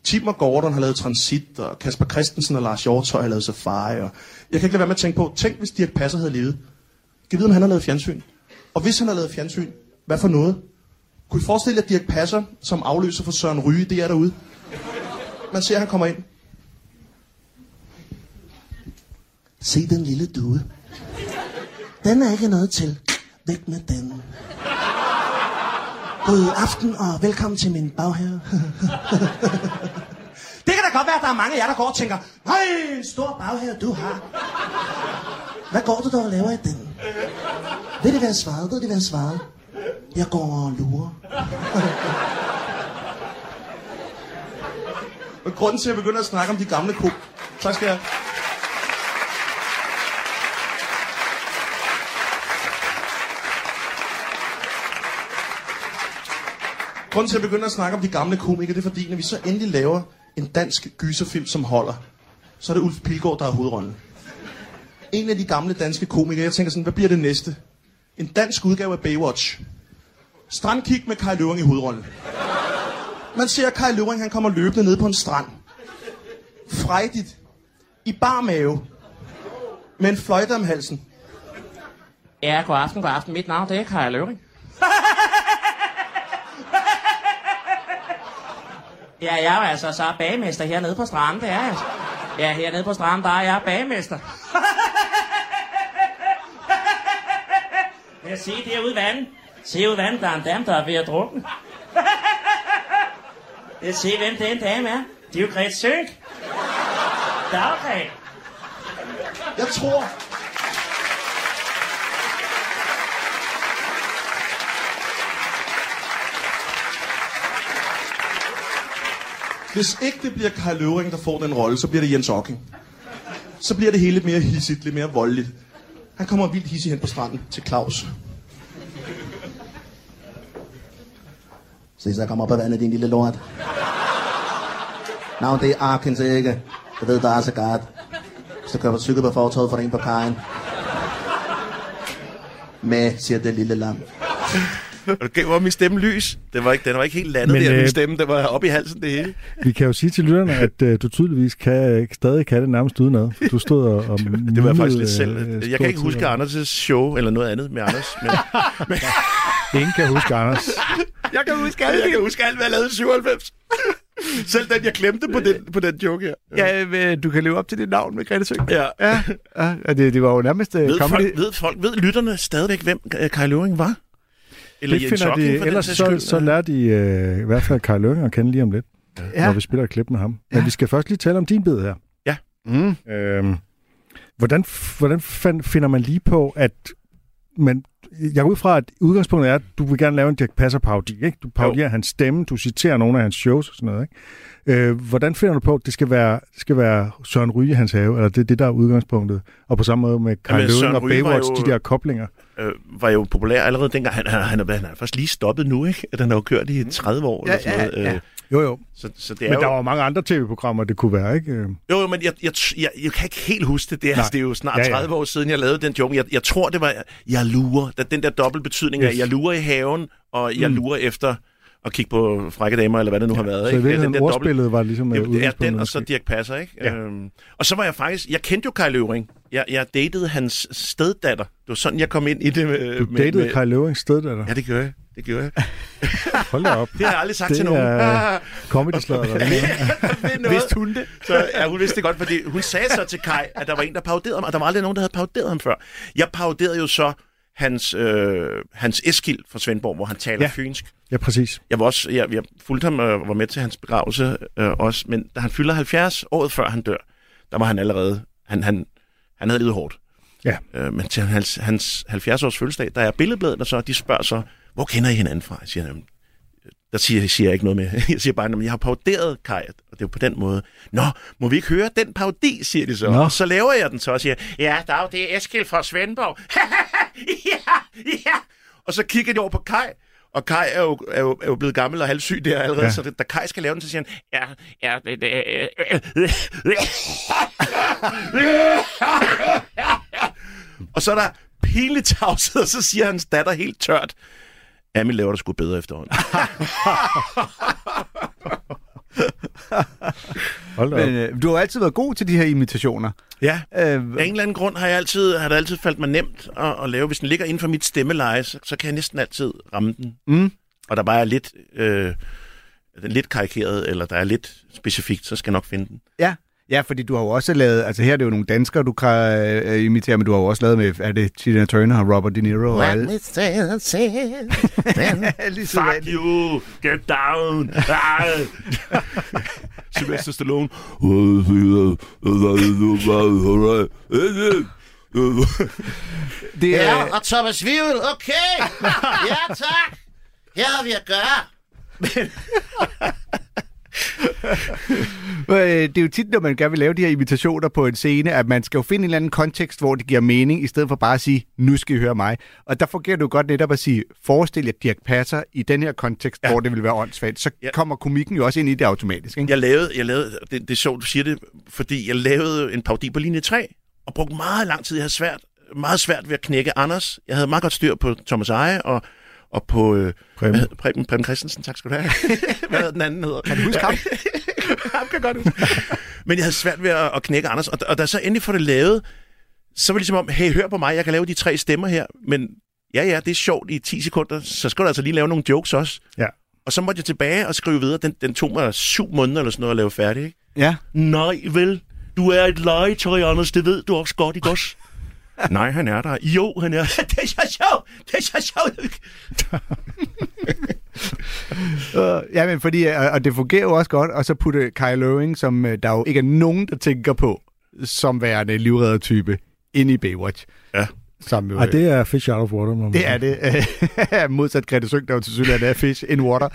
Tim og Gordon har lavet Transit, og Kasper Christensen og Lars Hjortøj har lavet Safari. Og jeg kan ikke lade være med at tænke på, tænk hvis Dirk Passer havde levet. Kan vide, om han har lavet fjernsyn? Og hvis han har lavet fjernsyn, hvad for noget? Kunne I forestille jer at Dirk Passer som afløser for Søren Ryge, det er derude? Man ser, at han kommer ind. Se den lille due. Den er ikke noget til. Væk med den. God aften og velkommen til min baghave. det kan da godt være, at der er mange af jer, der går og tænker, en stor baghave du har. Hvad går du dog og laver i den? Ved det, jeg svarede? Ved det, hvad jeg svarede? Jeg går og lurer. Og grunden til, at jeg begynder at snakke om de gamle ko... Tak skal jeg. Grunden til, at jeg begynder at snakke om de gamle komikere, det er fordi, når vi så endelig laver en dansk gyserfilm, som holder, så er det Ulf Pilgaard, der er hovedrollen. En af de gamle danske komikere, jeg tænker sådan, hvad bliver det næste? En dansk udgave af Baywatch. Strandkig med Kai Løving i hovedrollen. Man ser Kai Løvring, han kommer løbende ned på en strand. Frejdigt. I bar mave. Med en fløjte om halsen. Ja, god aften, god aften. Mit navn det er Kai Løvring. Ja, jeg er altså så bagmester hernede på stranden, det er jeg. Altså. Ja, hernede på stranden, der er jeg bagmester. Jeg ser derude i vandet. Se ud i vandet, der er en dam, der er ved at drukne. Jeg se, hvem den dame er. Det er jo Grete Sønk. Daggret. Jeg tror... Hvis ikke det bliver Karl Løvring, der får den rolle, så bliver det Jens Ocking. Så bliver det hele lidt mere hissigt, lidt mere voldeligt. Han kommer vildt hissig hen på stranden til Claus. Se, så kommer op af vandet, din lille lort. Navn det er Arkens ikke. Jeg ved, der er så godt. Hvis du kører cykel på fortoget, får du en på kajen. Med, siger det lille lam. Og det var min stemme lys. Det var ikke, den var ikke helt landet Men, der, min øh, stemme. Det var oppe i halsen, det hele. Vi kan jo sige til lytterne, at uh, du tydeligvis kan, stadig kan det nærmest udenad. Du stod og... og Det var jeg faktisk lidt selv. øh, Jeg kan ikke huske Anders' show eller noget andet med Anders. Men, Ingen kan huske Anders. jeg kan huske alt. Jeg kan huske alt, hvad jeg lavede i 97. Selv den, jeg glemte på den, på den joke her. Ja, øh, du kan leve op til dit navn med Grete Sønk. Ja. ja, ja det, det var jo nærmest uh, Ved comedy. folk, ved folk, ved lytterne stadigvæk, hvem øh, Kai Løvring var? Eller det Jens finder de, ellers så, så lærer de øh, i hvert fald Kai Lønge at kende lige om lidt, ja. Ja. når vi spiller et klip med ham. Men vi skal først lige tale om din bid her. Ja. Mm. Øhm, hvordan hvordan fan, finder man lige på, at man, jeg går ud fra, at udgangspunktet er, at du vil gerne lave en Dirk Passer parodi, ikke? Du parodierer hans stemme, du citerer nogle af hans shows og sådan noget, ikke? Øh, hvordan finder du på, at det skal være, det skal være Søren Ryge i hans have, eller det er det, der er udgangspunktet? Og på samme måde med Søren Løving og Baywatch, jo- de der koblinger. Øh, var jo populær allerede dengang. Han, han, han, er, han er først lige stoppet nu, ikke? At han har jo kørt i 30 år Ja, eller sådan noget. ja, ja. Øh, Jo, jo. Så, så det er Men jo... der var mange andre tv-programmer, det kunne være, ikke? Øh, Jo, jo, men jeg, jeg, jeg, jeg kan ikke helt huske det. Det er, altså, det er jo snart Ja, ja. 30 år siden, jeg lavede den joke. Jeg, jeg tror, det var, jeg lurer. Den der dobbelt betydning af, Yes. jeg lurer i haven, og jeg Mm. lurer efter at kigge på frække damer, eller hvad det nu har været. Så ikke? virkeligheden, den der ordspillet var ligesom, øh, Det, det er den, og så. Dirk Passer, ikke? Ja. Øhm, og så var jeg faktisk... Jeg kendte jo Kai Løvring. Jeg, jeg datede hans steddatter. Det var sådan, jeg kom ind i det med... Du datede Kai Løvings sted, Ja, det gjorde jeg. Det gjorde jeg. Hold da op. Det har jeg aldrig sagt det til nogen. der er det. er noget. Vidste hun det? Så, ja, hun vidste det godt, fordi hun sagde så til Kai, at der var en, der paroderede ham, og der var aldrig nogen, der havde paroderet ham før. Jeg paroderede jo så hans, øh, hans Eskild fra Svendborg, hvor han taler Ja. ja. fynsk. Ja, præcis. Jeg var også, jeg, jeg fulgte ham og var med til hans begravelse øh, også, men da han fylder 70 året før han dør, der var han allerede, han, han, han havde levet hårdt. Ja. Øh, men til hans, hans 70 års fødselsdag, der er billedbladet, og så de spørger så, hvor kender I hinanden fra? Jeg siger, "Jamen, der siger, siger jeg ikke noget mere. Jeg siger bare, at jeg har paroderet Kai, og det er på den måde. Nå, må vi ikke høre den parodi, siger de så. Nå. Og så laver jeg den så og siger, ja, dag, det er Eskild fra Svendborg. ja, ja. Og så kigger de over på Kai, og Kai er jo, er jo, er jo blevet gammel og halvsyg der allerede, Ja. så det, da Kai skal lave den, så siger han, ja, ja, det, det, øh, og så er der pinlig tavshed, og så siger hans datter helt tørt, Ami laver det sgu bedre efterhånden. Hold da. Men øh, du har altid været god til de her imitationer. Ja, Øh, af en eller anden grund har, jeg altid, har det altid faldt mig nemt at, at lave. Hvis den ligger inden for mit stemmeleje, så, så kan jeg næsten altid ramme den. Mm. Og der bare er lidt, øh, den lidt karikeret, eller der er lidt specifikt, så skal jeg nok finde den. Ja, Ja, fordi du har jo også lavet, altså her er det jo nogle danskere, du kan øh, imitere, men du har jo også lavet med, er det Tina Turner og Robert De Niro og alle? Fuck you! Get down! Sylvester Stallone. Det er, Ja, og Thomas Wivel, okay. Ja, tak. Her har vi at gøre. Øh, det er jo tit, når man gerne vil lave de her imitationer på en scene, at man skal jo finde en eller anden kontekst, hvor det giver mening, i stedet for bare at sige, nu skal I høre mig. Og der fungerer det jo godt netop at sige, forestil jer Dirk Passer i den her kontekst, ja. hvor det vil være åndssvagt. Så ja. kommer komikken jo også ind i det automatisk. Ikke? Jeg lavede, jeg lavede det, det er sjovt, du siger det, fordi jeg lavede en parodi på linje 3, og brugte meget lang tid. Jeg havde svært, meget svært ved at knække Anders. Jeg havde meget godt styr på Thomas Eje og, og på øh, Preben. hed- Preben, Preben Christensen. Tak skal du have. hvad hedder den anden hedder? Kan du huske ham? ham kan godt huske. Men jeg havde svært ved at, at knække Anders, og, og da jeg så endelig får det lavet, så var det ligesom om, hey, hør på mig, jeg kan lave de tre stemmer her, men ja, ja, det er sjovt i 10 sekunder, så skal du altså lige lave nogle jokes også. Ja. Og så måtte jeg tilbage og skrive videre. Den, den tog mig syv måneder eller sådan noget at lave færdig, ikke? Ja. Nej, vel. Du er et legetøj, Anders. Det ved du også godt, ikke også? Nej, han er der. Jo, han er. det er så sjovt. Det er så sjovt. Uh, ja, men fordi, og, og det fungerer jo også godt, og så putte Kyle Irving, som øh, der jo ikke er nogen, der tænker på, som værende livredder-type, ind i Baywatch. Ja. Som jo, Ej, det er fish out of water. man Det er det. Modsat Grete Søg, der jo til synligheden er fish in water.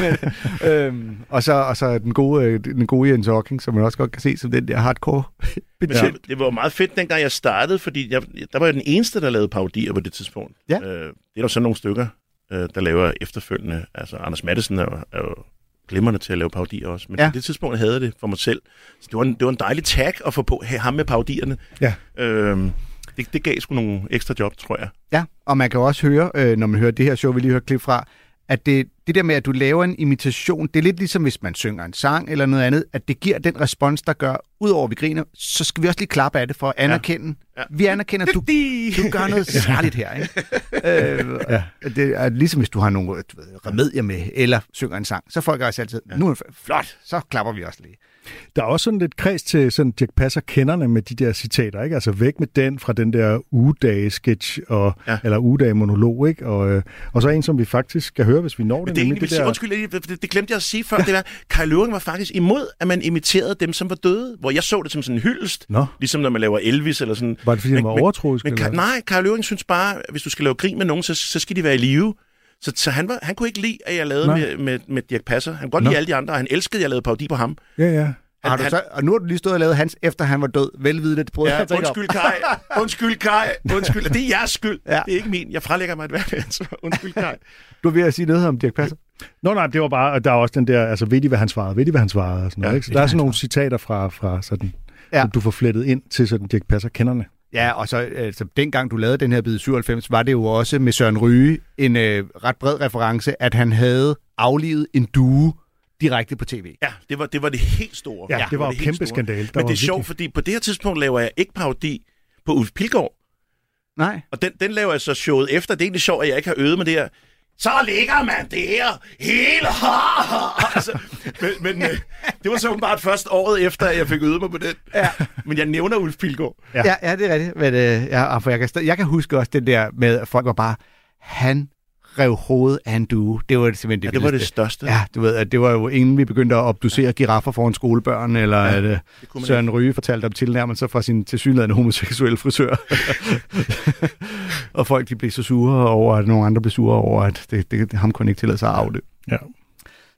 Men, øhm, og, så, og så den gode, øh, den gode Jens Hawking, som man også godt kan se som den der hardcore betjent. Det, det var meget fedt, dengang jeg startede, fordi jeg, der var jeg den eneste, der lavede parodier på det tidspunkt. Ja. Øh, det er der så nogle stykker, øh, der laver efterfølgende. Altså, Anders Madsen er jo, er jo glimrende til at lave parodier også. Men Ja. ja. på det tidspunkt havde jeg det for mig selv. Så det var en, det var en dejlig tag at få på have ham med parodierne. Ja. Øh, det, det gav sgu nogle ekstra job, tror jeg. Ja, og man kan jo også høre, øh, når man hører det her show, vi lige hørte klip fra, at det, det der med, at du laver en imitation, det er lidt ligesom, hvis man synger en sang eller noget andet, at det giver den respons, der gør, udover at vi griner, så skal vi også lige klappe af det for at anerkende. Ja. Ja. Vi anerkender, at du, du gør noget særligt her. Ikke? øh, ja. Det er ligesom, hvis du har nogle du ved, remedier med, eller synger en sang, så folk også altid, ja. nu er det flot, så klapper vi også lige. Der er også sådan lidt kreds til sådan Jack Passer kenderne med de der citater, ikke? Altså væk med den fra den der ugedage-sketch, og, ja. Ja. eller ugedage-monolog, ikke? Og, øh, og så en, som vi faktisk skal høre, hvis vi når det. Men det, nemlig egentlig, det der... Undskyld, det, det glemte jeg at sige før. Det var, Kai Løving var faktisk imod, at man imiterede dem, som var døde. Hvor jeg så det som sådan en hyldest. Nå. Ligesom når man laver Elvis eller sådan. Var det, fordi han var overtroisk, Men, hvad? nej, Kai Løving synes bare, hvis du skal lave grin med nogen, så, så skal de være i live. Så, så han, var, han kunne ikke lide, at jeg lavede Nej. med, med, med Dirk Passer. Han kunne godt Nå. lide alle de andre, og han elskede, at jeg lavede parodi på ham. Ja, ja. Har du han- så, og nu har du lige stået og lavet hans, efter han var død, velvidende, det prøvede Ja, jeg at undskyld, Kai. Undskyld, Kai. Undskyld. Det er jeres skyld. Ja. Det er ikke min. Jeg frelægger mig et ansvar. Undskyld, Kai. Du er ved at sige noget om Dirk Passer. Nå nej, det var bare, og der er også den der, altså ved de, hvad han svarede, ved de, hvad han svarede, og sådan noget, Ja, ikke? Så der de, er sådan nogle citater fra, fra sådan, Ja. ja. som du får flettet ind til sådan Dirk Passer kenderne. Ja, og så altså, dengang du lavede den her bid 97, var det jo også med Søren Ryge en øh, ret bred reference, at han havde aflivet en due direkte på tv. Ja, det var det, var det helt store. Ja, det var jo helt kæmpe skandale. Men var det er sjovt, virkelig- fordi på det her tidspunkt laver jeg ikke parodi på Ulf Pilgaard. Nej. Og den, den laver jeg så showet efter. Det er egentlig sjovt, at jeg ikke har øvet med det her. Så ligger man der hele altså, men, men øh, det var så åbenbart først året efter, at jeg fik øvet mig på den. Ja. Men jeg nævner Ulf Pilgaard. Ja, ja, ja det er rigtigt. Men, øh, ja, for jeg, kan, jeg kan huske også det der med, at folk var bare, han rev hovedet af en due. Det var simpelthen det Ja, det var det største. Ja, du ved, at det var jo inden vi begyndte at obducere giraffer foran skolebørn, eller ja, at man Søren Ryge fortalte om tilnærmelser fra sin tilsyneladende homoseksuelle frisør. og folk de blev så sure over, at nogle andre blev sure over, at det, det, ham kunne ikke tillade sig at afdø. Ja.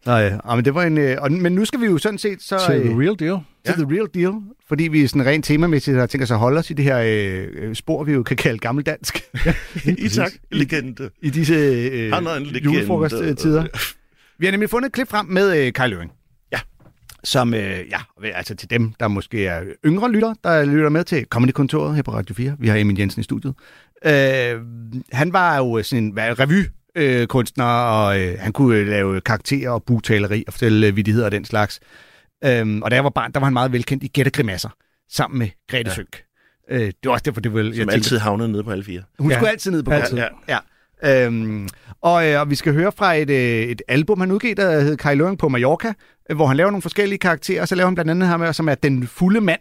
Øh, ja, men det var en, øh, og, men nu skal vi jo sådan set så... Til the øh, real deal. til the real deal, fordi vi sådan rent temamæssigt har tænkt os at holde os i det her øh, øh, spor, vi jo kan kalde gammeldansk. Isak, legende. I disse øh, Han er en julefrokosttider. Vi har nemlig fundet et klip frem med øh, Kai Løving. Ja. Som, øh, ja, altså til dem, der måske er yngre lytter, der lytter med til Comedy-kontoret her på Radio 4. Vi har Emil Jensen i studiet. Øh, han var jo sådan en hvad, revy øh, kunstner, og øh, han kunne øh, lave karakterer og bugtaleri og fortælle øh, vittigheder og den slags. Øhm, og da jeg var barn, der var han meget velkendt i Gæt og Grimasser, sammen med Grete ja. Sønk. Øh, det var også derfor, det vel... Som altid havnede nede på alle fire. Hun Ja. skulle altid ned på Altid. Ja. ja. Øhm, og, øh, og vi skal høre fra et, øh, et album, han udgav, der hed Kai Løring på Mallorca. øh, hvor han laver nogle forskellige karakterer, og så laver han blandt andet her med, som er den fulde mand,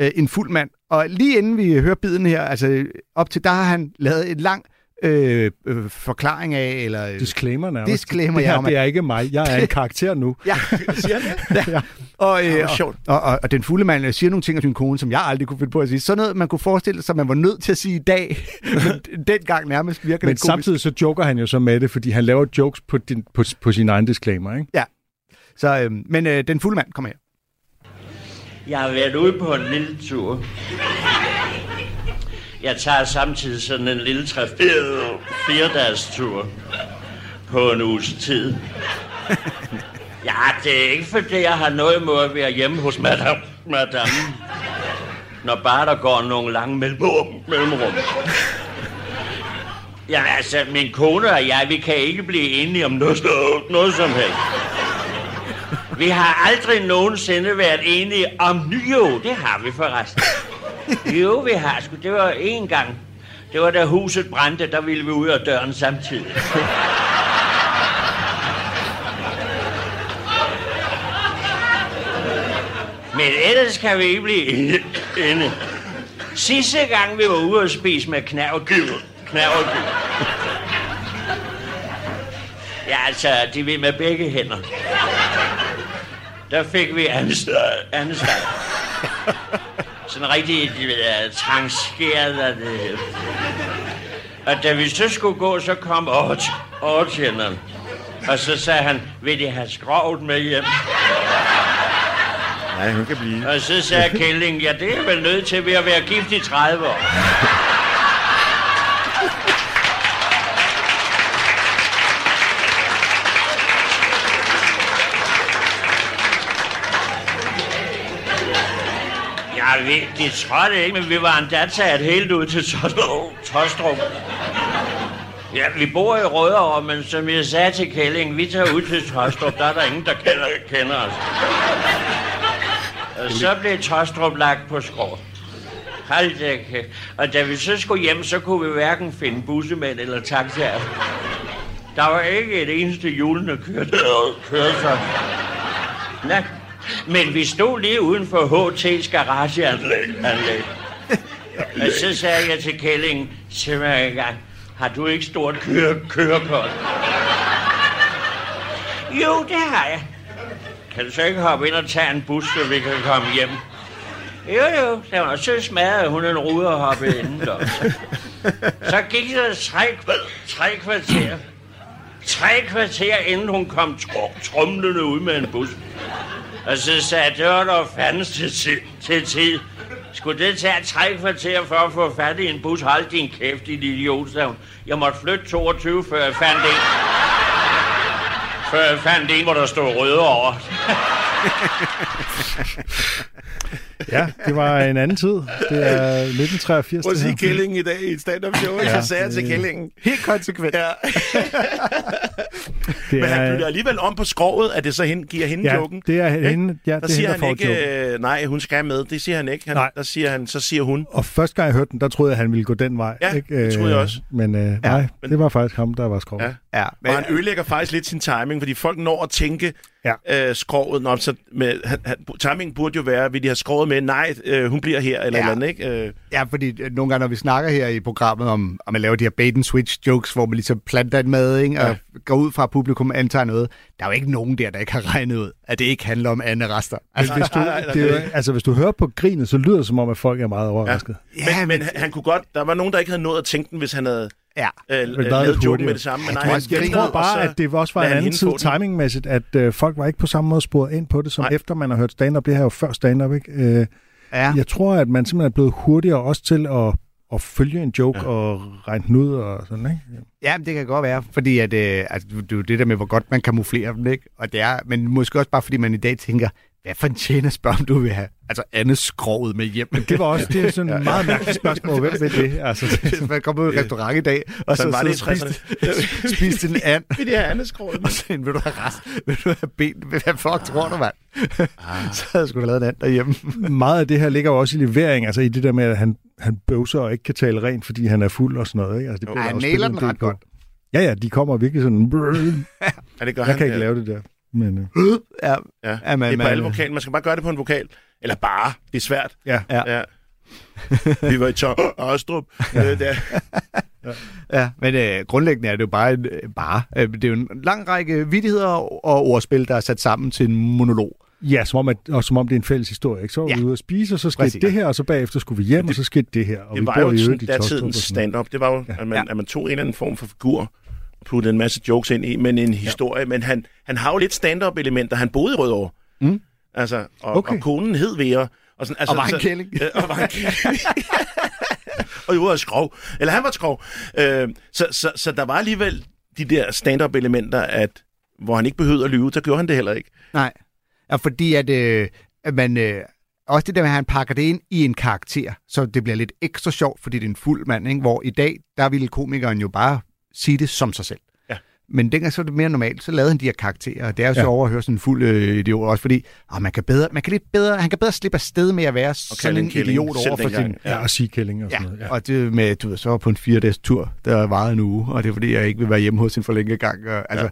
øh, en fuld mand. Og lige inden vi hører biden her, altså op til, der har han lavet en lang øh, øh, forklaring af, eller... øh, Disclaimer nærmest. Disclaimer, det ja, her, om at- det er ikke mig. Jeg er en karakter nu. Ja, siger det? ja. Og, øh, og, og, og, og den fulde mand øh, siger nogle ting om sin kone, som jeg aldrig kunne finde på at sige. Sådan noget, man kunne forestille sig, man var nødt til at sige i dag. Men dengang nærmest virker Men det komisk. samtidig så joker han jo så med det, fordi han laver jokes på, din, på, på sin egen disclaimer, ikke? Ja. Så, øh, men øh, den fulde mand kommer her. Jeg har været ude på en lille tur. Jeg tager samtidig sådan en lille tre fire tur på en uges tid. Ja, det er ikke fordi, jeg har noget imod at være hjemme hos madame, madame når bare der går nogle lange mellemrum. mellemrum. Ja, altså, min kone og jeg, vi kan ikke blive enige om noget, noget som helst. Vi har aldrig nogensinde været enige om... Jo, det har vi forresten. Jo, vi har sgu. Det var en gang. Det var da huset brændte, der ville vi ud af døren samtidig. Men ellers kan vi ikke blive inde. Sidste gang vi var ude og spise med knævdyr. Knævdyr. Ja, altså, de vil med begge hænder. Der fik vi anstad. Sådan rigtig de ved, trangskeret af det. Og da vi så skulle gå, så kom overtjenneren. Og så sagde han, vil de have skrovet med hjem? Nej, hun kan blive. Og så sagde Kælling, ja, det er vel nødt til ved at være gift i 30 år. Vi, de trådte ikke, men vi var endda taget helt ud til Tostrup. Ja, vi bor i Rødovre, men som jeg sagde til Kælling, vi tager ud til Tostrup, der er der ingen, der kender, kender os. Og så blev Tostrup lagt på skrå. Hold da kæft. Og da vi så skulle hjem, så kunne vi hverken finde bussemænd eller taxaer. Der var ikke et eneste hjulende kørte, køretøj. Nej. Men vi stod lige uden for HT's garageanlæg. Anlæg. Og så sagde jeg til Kælling, se mig har du ikke stort køre, kørekort? Jo, det har jeg. Kan du så ikke hoppe ind og tage en bus, så vi kan komme hjem? Jo, jo, der var så smadret hun en rude og hoppede indendørs. Så gik der tre, tre kvarter. Tre kvarter, inden hun kom tr- trumlende ud med en bus. Og så sagde jeg, det var fandens til, til, til tid. Skulle det tage tre kvarter for at få fat i en bus? Hold din kæft, din idiot, sagde hun. Jeg måtte flytte 22, før jeg fandt en. Før jeg fandt en, hvor der stod røde over. Ja, det var en anden tid. Det er 1983. Prøv at det sige. Kællingen i dag i et stand-up show, Ja, så sagde jeg til det- Kællingen. Helt konsekvent. Ja. Det Men han er- bytter alligevel om på skroget, at det så hen, giver hende Ja, joken. det er hende- ja, der det er siger hende, der han ikke, øh, nej, hun skal med. Det siger han ikke. Han, Nej. Der siger han, så siger hun. Og første gang jeg hørte den, der troede jeg, han ville gå den vej. Ja, ikke? det troede jeg Øh, også. Men øh, Ja, nej, men- det var faktisk ham, der var skrevet. Ja. Ja, Men, og han ødelægger faktisk lidt sin timing, fordi folk når at tænke ja. øh, skroget. Nå, så med, han, han, timingen burde jo være, vil de have skroget med? Nej, øh, hun bliver her, eller Ja. ja. eller andet, ikke? Øh, Ja, fordi øh, nogle gange, når vi snakker her i programmet om, om man laver de her bait-and-switch-jokes, hvor man ligesom planter en mad, ikke, og går ud fra, at publikum antager noget, der er jo ikke nogen der, der ikke har regnet ud, at det ikke handler om Anne Rester. Altså, hvis du, det er, jo- altså, hvis du hører på grinet, så lyder det som om, at folk er meget overrasket. Ja, men, men han, han kunne godt... Der var nogen, der ikke havde nået at tænke den, hvis han havde ja. øh, Men øh, der er lidt hurtigere. med det samme. Men nej, jeg, jeg tror bare, at det også var en anden tid timingmæssigt, at øh, folk var ikke på samme måde sporet ind på det, som Nej. efter man har hørt stand-up. Det her er jo før stand-up, ikke? Øh, ja. Jeg tror, at man simpelthen er blevet hurtigere også til at, at følge en joke ja. og regne den ud og sådan, ikke? Ja, men det kan godt være, fordi at, øh, altså, det er jo det der med, hvor godt man kamuflere dem, ikke? Og det er, men måske også bare, fordi man i dag tænker, hvad for en tjener spørger, om du vil have? Altså, andet skroget med hjem. Men det var også det er sådan et meget mærkeligt spørgsmål. Hvem ved det? Altså, det, man kommer ud i restaurant i dag, og så, Sådan var det spiste, spiste en and. Vil de have andet skroget Og så vil du have rest? Vil du have ben? Hvad fuck tror du, mand? så havde jeg sgu da lavet en and derhjemme. meget af det her ligger jo også i levering, altså i det der med, at han, han bøvser og ikke kan tale rent, fordi han er fuld og sådan noget. Ikke? Altså, det Ja, han også nailer den ret godt. Ja, ja, de kommer virkelig sådan... Ja, det gør jeg han, kan ikke ja. lave det der. Men, øh, ja, Ja, Ja, man- det er på man- alle vokaler. Man skal bare gøre det på en vokal. Eller bare. Det er svært. ja. Ja. Ja. Vi var i Tør Astrup. Ja. Der. Ja, men øh, grundlæggende er det jo bare en, øh, bare. Øh, det er jo en lang række vittigheder og og ordspil, der er sat sammen til en monolog. Ja, som om, at, og som om det er en fælles historie. Ikke? Så var Ja. vi ude at spise, og så skete Præcis. det her, og så bagefter skulle vi hjem, og så skete det her. Og vi Det var bor jo i sådan og sådan noget. stand-up. Det var jo, at man, Ja. at man tog en eller anden form for figur og puttede en masse jokes ind i, men en historie. Men han, han har jo lidt stand-up-elementer. Han boede i Rødovre. Mm. Altså, og, Okay. og konen hed Vera. Og, sådan, altså, Og var så- kælling. Ja, og var en kælling. og jo var skrov. Eller han var skrov. Øh, så, så, så der var alligevel de der stand-up-elementer, at hvor han ikke behøvede at lyve, så gjorde han det heller ikke. Nej. Ja, fordi at, øh, at man... Øh, også det der med, at han pakker det ind i en karakter, så det bliver lidt ekstra sjovt, fordi det er en fuld mand, ikke? hvor i dag, der ville komikeren jo bare sige det som sig selv. Ja. Men dengang så var det mere normalt, så lavede han de her karakterer, og det er jo så Ja. over at høre sådan en fuld øh, idiot, også fordi åh, man, kan bedre, man kan lidt bedre, han kan bedre slippe afsted med at være sådan kalde en kælling, idiot over for sin... Ja, og sige kælling og sådan Ja, noget. Ja. og det med, du ved, så var på en fire dages tur, der varede en uge, og det er fordi, jeg ikke vil være hjemme hos en for længe gang. Og, altså,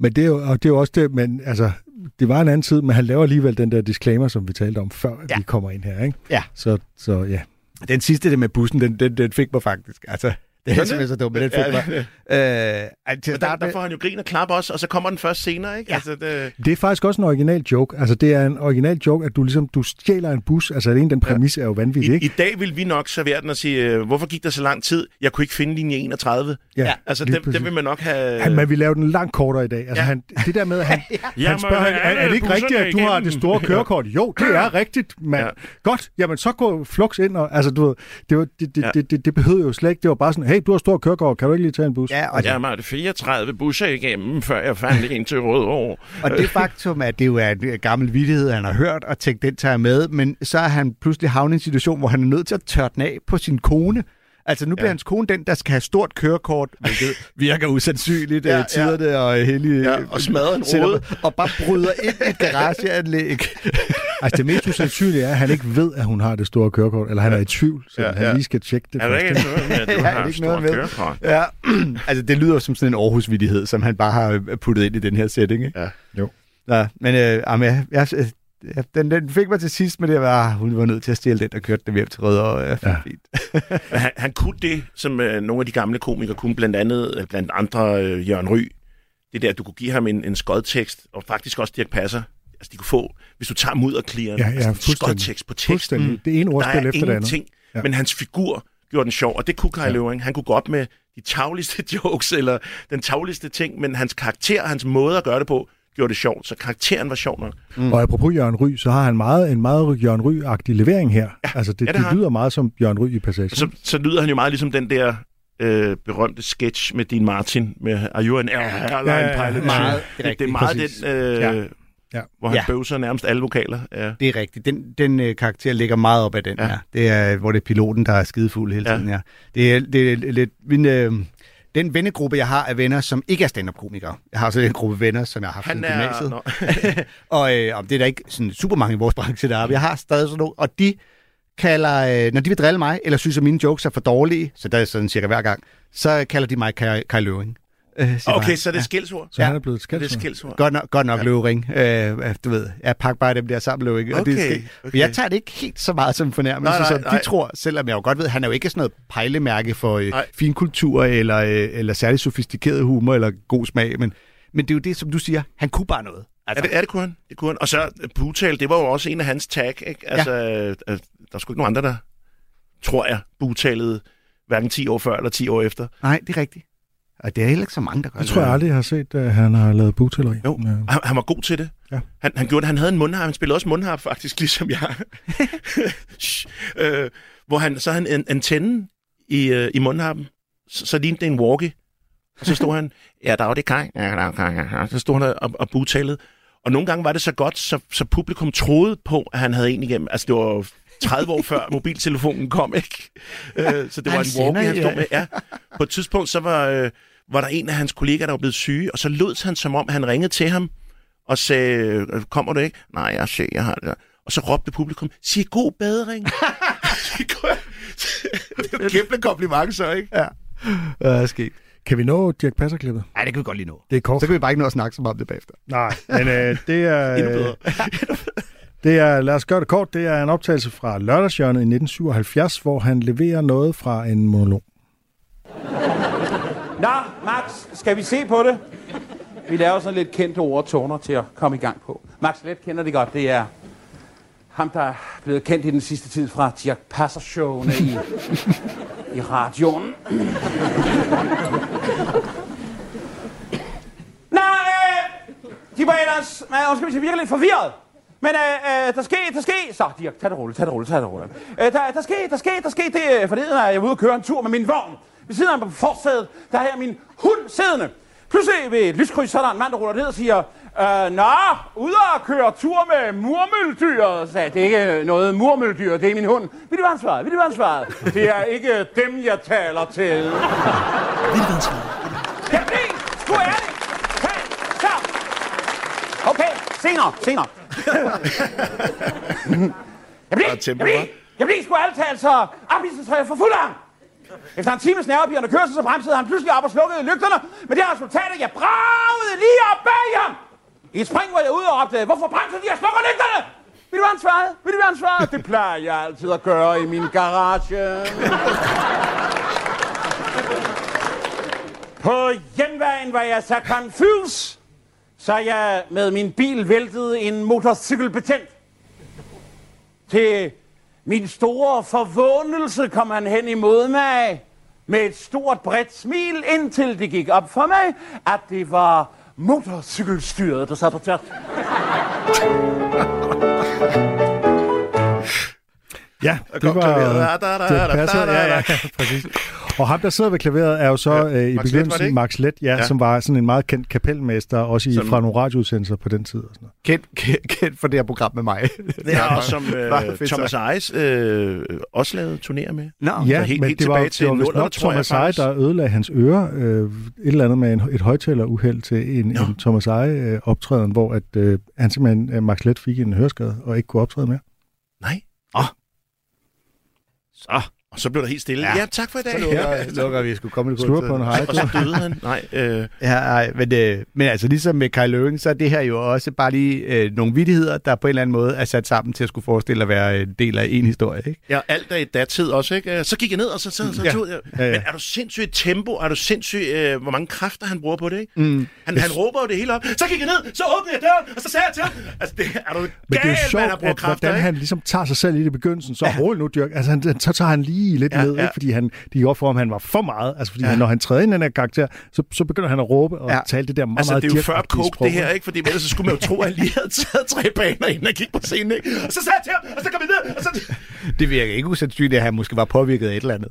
Men det er jo, og det er jo også det, men altså, det var en anden tid, men han laver alligevel den der disclaimer, som vi talte om, før ja. vi kommer ind her, ikke? Ja. Så, så ja. Den sidste, det med bussen, den, den, den fik mig faktisk. Altså, det er simpelthen så dumt, men den fik Ja, mig. det- Øh, altså, der, der får han jo grin og klap også, og så kommer den først senere, ikke? Ja. Altså, det, Det er faktisk også en original joke. Altså, det er en original joke, at du ligesom, du stjæler en bus. Altså, alene den præmis er jo vanvittig, I, ikke? I dag vil vi nok servere den og sige, øh, hvorfor gik der så lang tid? Jeg kunne ikke finde linje 31. Ja, Altså, lige det, det vil man nok have... Han, man vil lave den langt kortere i dag. Altså, Ja. han, det der med, at han, Ja, han spørger, men han, er, er det ikke rigtigt, at du har igennem?" det store kørekort? Jo, det er rigtigt, mand. Ja. Godt, jamen så gå flux ind. Og, altså, du ved, det, var, det, det, Ja. det, det, det behøvede jo slet ikke. Det var bare sådan, hey, du har stort kørekort, kan du ikke lige tage en bus? ja, og, Jeg måtte 34 busser igennem, før jeg fandt en til Rødovre. og det faktum, at det jo er en gammel vittighed, han har hørt, og tænkt, den tager jeg med, men så er han pludselig havnet i en situation, hvor han er nødt til at tørre den af på sin kone. Altså nu bliver Ja. hans kone den, der skal have stort kørekort, hvilket virker usandsynligt, Ja, ja, ja. tiderne og hellige... Ja, og smadrer en rode. Og bare bryder ind i et garageanlæg. Altså, det mest usandsynlige er, at han ikke ved, at hun har det store kørekort, eller han er i tvivl, så Ja, ja, han lige skal tjekke det Er der først. ikke noget med, at du Ja, har det ikke noget med? kørekort? Ja, altså det lyder som sådan en Aarhus-vittighed, som han bare har øh, puttet ind i den her setting, ikke? Ja. Jo. Ja, men øh, jamen, jeg, jeg, jeg, den, den fik mig til sidst, men det var, hun var nødt til at stjæle den, der kørte dem hjem til Rødovre. Ja, Ja. fint. Han, han kunne det, som øh, nogle af de gamle komikere kunne, blandt andet, øh, blandt andre øh, Jørgen Ry. Det der, at du kunne give ham en, en skodtekst, og faktisk også Dirk Passer. Altså, de kunne få, hvis du tager mudderklieren, Ja, ja, altså skodtekst på teksten. Fuldstændig. Det ene Der ordspil er efter det andet. Ja. men hans figur gjorde den sjov, og det kunne Kai Ja. Løvring. Han kunne gå op med de tavligste jokes, eller den tavligste ting, men hans karakter, hans måde at gøre det på, gjorde det sjovt, så karakteren var sjov nok. Mm. Og apropos Jørgen Ry, så har han meget, en meget Jørgen Ry-agtig levering her. Ja. Altså, det, Ja, det det, lyder meget som Jørgen Ry i Passage. Så, så lyder han jo meget ligesom den der øh, berømte sketch med Dean Martin, med Are You an Airline Ja, ja, ja. Pilot? Meget, det, det er meget Præcis. den, øh, Ja. ja. Hvor han ja. bøvser nærmest alle vokaler. Ja. Det er rigtigt. Den, den øh, karakter ligger meget op af den Ja. her. Det er, hvor det er piloten, der er skidefuld hele Ja. tiden. Ja. Det, er, det er lidt... Min, øh, den vennegruppe, jeg har, er venner, som ikke er stand-up-komikere. Jeg har også en gruppe venner, som jeg har haft Han er... gymnasiet. Og, øh, det er der ikke sådan super mange i vores branche, der er. Jeg har stadig sådan nogle, og de kalder, øh, når de vil drille mig, eller synes, at mine jokes er for dårlige, så der er sådan cirka hver gang, så kalder de mig Kai, Kai Løving. Øh, Okay, så er det skældsord. så ja. han er blevet Det er skældsord. skældsord. Godt nok, godt nok ja. Løvring. Øh, du ved, jeg pakker bare dem der sammen, Løvring. og det Okay, okay. Jeg tager det ikke helt så meget som fornærmelse, Nej, nej, som nej. de tror, selvom jeg jo godt ved, han er jo ikke sådan noget pejlemærke for øh, Nej. finkultur eller, øh, eller særlig sofistikeret humor eller god smag, men, men det er jo det, som du siger, han kunne bare noget. Altså, det, ja, det kunne han. Det kunne han. Og så øh, Butal, det var jo også en af hans tag. Ikke? Altså, ja. øh, der er sgu ikke nogen andre, der, tror jeg, butalede hverken 10 år før eller 10 år efter. Nej, det er rigtigt. Og det er heller ikke så mange, der gør Det tror jeg aldrig, jeg har set, at han har lavet bogtilleri. Jo, Ja. han, han var god til det. Ja. Han, han gjorde det. Han havde en mundharp. Han spillede også mundharp, faktisk, ligesom jeg. Øh, hvor han, så havde han en antenne i, øh, i mundharpen. Så, så lignede det en walkie. Og så stod han, ja, der var det kaj. Ja, der var kaj. Ja. Så stod han og, og butalede. Og nogle gange var det så godt, så, så publikum troede på, at han havde en igennem. Altså, det var jo 30 år før mobiltelefonen kom, ikke? Øh, så det Han var en sender, walkie, han stod ja. med. Ja. På et tidspunkt, så var, øh, var der en af hans kollegaer, der var blevet syge, og så lød han, som om han ringede til ham og sagde, øh, kommer du ikke? Nej, jeg ser, jeg har det. Og så råbte publikum, sig god bedring. det er jo kæmpe kompliment, så, ikke? Ja, det er sket. Kan vi nå Dirk Passer-klippet? Nej, det kan vi godt lige nå. Det er kort. Så kan vi bare ikke nå at snakke så meget om det bagefter. Nej, men øh, det er... Endnu bedre. det er, lad os gøre det kort, det er en optagelse fra Lørdagshjørnet i 1977, hvor han leverer noget fra en monolog. Nå, Max, skal vi se på det? Vi laver sådan lidt kendte ord og toner til at komme i gang på. Max Let kender det godt. Det er ham, der er blevet kendt i den sidste tid fra Dirk Passer-showene i, i radioen. Nå, øh, de var ellers, øh, undskyld, jeg virkelig lidt forvirret. Men øh, øh, der sker, der sker, så Dirk, tag det roligt, tag det roligt, tag det roligt. Øh, der, der sker, der sker, der sker det, øh, forleden er jeg ude og køre en tur med min vogn. Ved siden af mig på forsædet, der har jeg min hund siddende. Pludselig ved et lyskryds, så er der en mand, der ruller ned og siger, øh, Nå, ude og køre tur med murmeldyr. Så sagde jeg, det er ikke noget murmeldyr, det er min hund. Vil det være svaret? Vil det være svaret? Det er ikke dem, jeg taler til. Vil det være svaret? Ja, bliv! Sgu ærlig! Hey, så! Okay, senere, senere. jeg bliver, jeg bliver, jeg bliver sgu alt talt så ophidselsræt for fuld af ham. Efter en times nervepirrende kørsel, så bremsede han pludselig op og slukkede lygterne. Men det resultat, at jeg bragede lige op bag ham. I et spring var jeg ude og opdagede, hvorfor bremser de og slukker lygterne? Vil du være ansvaret? Vil du være ansvaret? Det plejer jeg altid at gøre i min garage. På hjemvejen var jeg så confus, så jeg med min bil væltede en motorcykelbetjent. Til min store forvånelse kom han hen imod mig med et stort bredt smil, indtil det gik op for mig, at det var motorcykelstyret, der sad på tvært. Ja, det var klaveret. Da, Passer. Ja, ja, præcis. Og ham, der sidder ved klaveret, er jo så ja, øh, i Max Let, det begyndelsen ikke? Max Let, ja, Ja. som var sådan en meget kendt kapelmester, også i, Som- fra nogle radioudsendelser på den tid. Og sådan noget. Kendt, kendt, kendt for det her program med mig. Ja, og som øh, Thomas. Ejes øh, også lavede turnéer med. Nå. Ja, helt- men helt det var, tilbage til det var vist nok Thomas Eje, faktisk. der ødelagde hans ører. Øh, et eller andet med en, et højtaleruheld til en, en Thomas Eje øh, optræden, hvor at, øh, han simpelthen, øh, Max Let fik en høreskade og ikke kunne optræde mere. Nej. Åh. Så. Og så blev der helt stille. Ja, ja tak for i dag. Så lukker, lukker vi skulle komme Slutter på en hej. Og så døde han. Nej, øh, Ja, nej, men, øh, men altså ligesom med Kai Løving, så er det her jo også bare lige øh, nogle vittigheder, der på en eller anden måde er sat sammen til at skulle forestille at være en del af en historie. Ikke? ja, alt er i datid også, ikke? Så gik jeg ned, og så, så, så Ja. tog jeg. Ja, ja. Men er du sindssyg i tempo? Er du sindssyg, øh, hvor mange kræfter han bruger på det, ikke? Mm. Han, han råber jo det hele op. Så gik jeg ned, så åbnede jeg døren, og så sagde jeg til ham, altså, det, er du Men det er gal, jo man sjovt, brugt at, kræfter, hvordan ikke? han ligesom tager sig selv i det begyndelsen. Så ja. rolig nu, Dirk. Altså, han, så tager han lige lidt Ja, ned, ja. ikke? fordi han, de op for ham, han var for meget. Altså, fordi Ja. han, når han træder ind i den her karakter, så, så begynder han at råbe og Ja. tale det der meget, Altså, meget det er jo før coke, det her, ikke? Fordi ellers så skulle man jo tro, at han lige havde taget tre baner, inden han gik på scenen, ikke? Og så sagde jeg til ham, og så kom jeg ned, og så... Det virker ikke usandsynligt, at han måske var påvirket af et eller andet.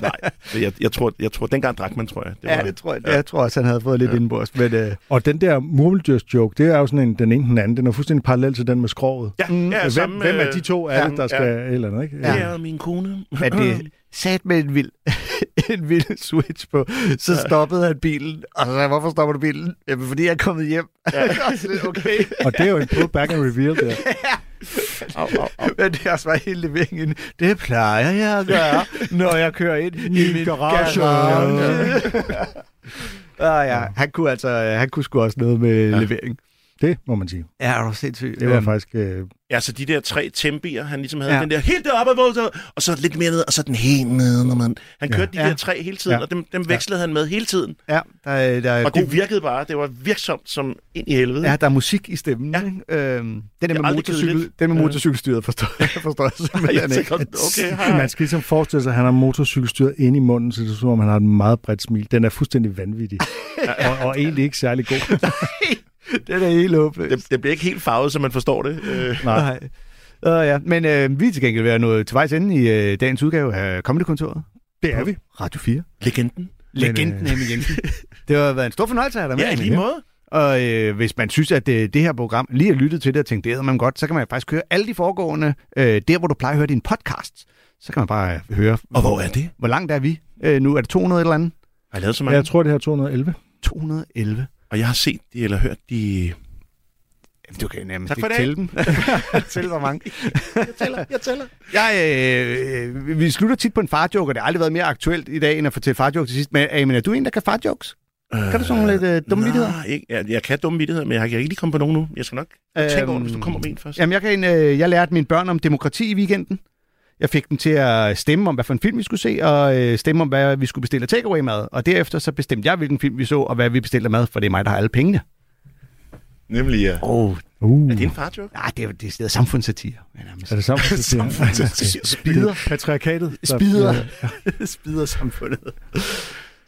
Nej, jeg, jeg, tror, jeg tror, dengang drak man, tror jeg. Det ja, det tror jeg. Ja. Jeg tror også, han havde fået lidt ja. indenbords. Men, øh, Og den der murmeldyrs-joke, det er jo sådan en, den ene den anden. Den er fuldstændig parallel til den med skroget. Ja, ja, hvem, samme, hvem af de to er ja, det, der skal ja. eller andet, ikke? Det er min kone. at det sat med en vild, en vild switch på, så Ja. stoppede han bilen. Og så sagde hvorfor stopper du bilen? Jamen, fordi jeg er kommet hjem. Ja. så det er okay. Og det er jo en pull back and reveal der. Au, au, au. Men det er også bare hele leveringen. Det plejer jeg at gøre, når jeg kører ind i min garage. garage. ah, ja. Han kunne altså, han kunne sgu også noget med ja. levering. Det må man sige. Ja, er du sindssygt. Det var Øhm, faktisk... Øh, Ja, så de der tre tempier, han ligesom havde Ja. ja. den der helt deroppe, og så lidt mere ned, og så den helt nede. Når man, han Ja. kørte de Ja. der tre hele tiden, Ja. og dem, dem vekslede han med hele tiden. Ja, der er, der er Og god, det virkede bare, det var virksomt som ind i helvede. Ja, der er musik i stemmen. Ja. Ja. Ikke? Øhm, den, er der med motorcykel, den med Ja. motorcykelstyret forstår, forstår jeg simpelthen jeg ikke. okay, hej, man skal ligesom forestille sig, at han har motorcykelstyret inde i munden, så det er som om, han har et meget bredt smil. Den er fuldstændig vanvittig. og, og egentlig ikke særlig god. Den er helt åben. Det, det bliver ikke helt farvet, så man forstår det. Øh, Nej. Nej. Uh, ja. Men øh, vi er til gengæld ved at nå til vejs ende i øh, dagens udgave af Comedy-kontoret. Det er vi. Radio 4. legenden. Legenden øh, Emil Jensen. Det har været en stor fornøjelse at have dig med. Ja, i lige måde. Og øh, hvis man synes, at øh, det her program lige har lyttet til det og tænkt, det er man godt, så kan man faktisk høre alle de foregående, øh, der hvor du plejer at høre din podcast. Så kan man bare øh, høre. Og hvor er det? Hvor langt er vi? Øh, nu er det 200 eller andet? Har jeg lavet så mange? Jeg tror, det her er 211. 211. Og jeg har set de, eller hørt de Du kan nærmest Tak for ikke tælle dem. tælle hvor mange. Jeg tæller, jeg tæller. Jeg, øh, øh, vi slutter tit på en farjoke, og det har aldrig været mere aktuelt i dag, end at fortælle farjoke til sidst. Men Amin, er du en, der kan farjokes? Kan du sådan nogle lidt øh, dumme vittigheder? Ikke. Jeg, jeg kan dumme vittigheder, men jeg har ikke lige kommet på nogen nu. Jeg skal nok tænke over det, hvis du kommer med en først. Jamen, jeg, kan, øh, jeg lærte mine børn om demokrati i weekenden. Jeg fik dem til at stemme om, hvad for en film vi skulle se, og øh, stemme om, hvad vi skulle bestille af takeaway-mad. Og derefter så bestemte jeg, hvilken film vi så, og hvad vi bestiller mad, for det er mig, der har alle pengene. Nemlig, ja. Oh. Uh. Er det en farjoke? Nej, det er, det er stedet samfundssatire. Er det samfundssatire? Samfundssatire. Spider. Patriarkatet. der- Spider. Ja. Spider samfundet.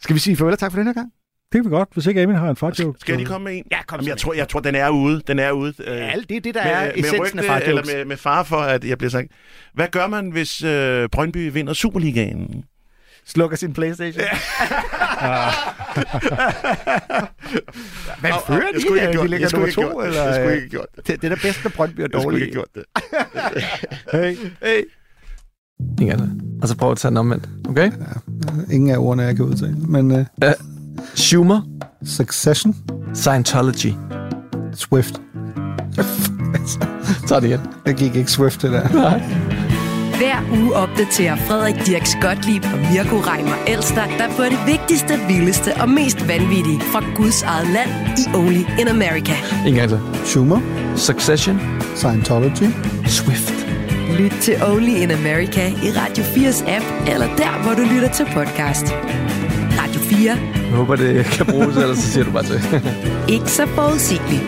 Skal vi sige farvel og tak for den her gang? Det kan vi godt, hvis ikke Amin har en fartjoke. Skal jeg lige komme med en? Ja, kom Jamen, jeg, tror, jeg tror, den er ude. Den er ude. Øh, Ja, det er det, der med, er med essensen rygte, af. Eller med, med far for, at jeg bliver sagt. Hvad gør man, hvis øh, Brøndby vinder Superligaen? Slukker sin Playstation. Hvad Og- og- fører jeg de? skulle ikke have gjort de det. ligger Jeg skulle ikke have to, gjort det. eller? Jeg skulle ikke gjort det. Det, det er da bedst, når Brøndby er Jeg skulle ikke have gjort det. Hey. Hey. Ikke andet. Og så prøv at tage den omvendt. Okay? Ingen af ordene, jeg kan udtale. Men uh, Uh, Schumer. Succession. Scientology. Swift. Tag det igen. Jeg gik ikke Swift, det der. Nej. Hver uge opdaterer Frederik Dirks Gottlieb og Mirko Reimer Elster dig på det vigtigste, vildeste og mest vanvittige fra Guds eget land i Only in America. En gang til. Schumer. Succession. Scientology. Swift. Lyt til Only in America i Radio 4's app, eller der, hvor du lytter til podcast. Radio 4. Jeg håber, det kan bruges, ellers så siger du bare til. Ikke så forudsigeligt.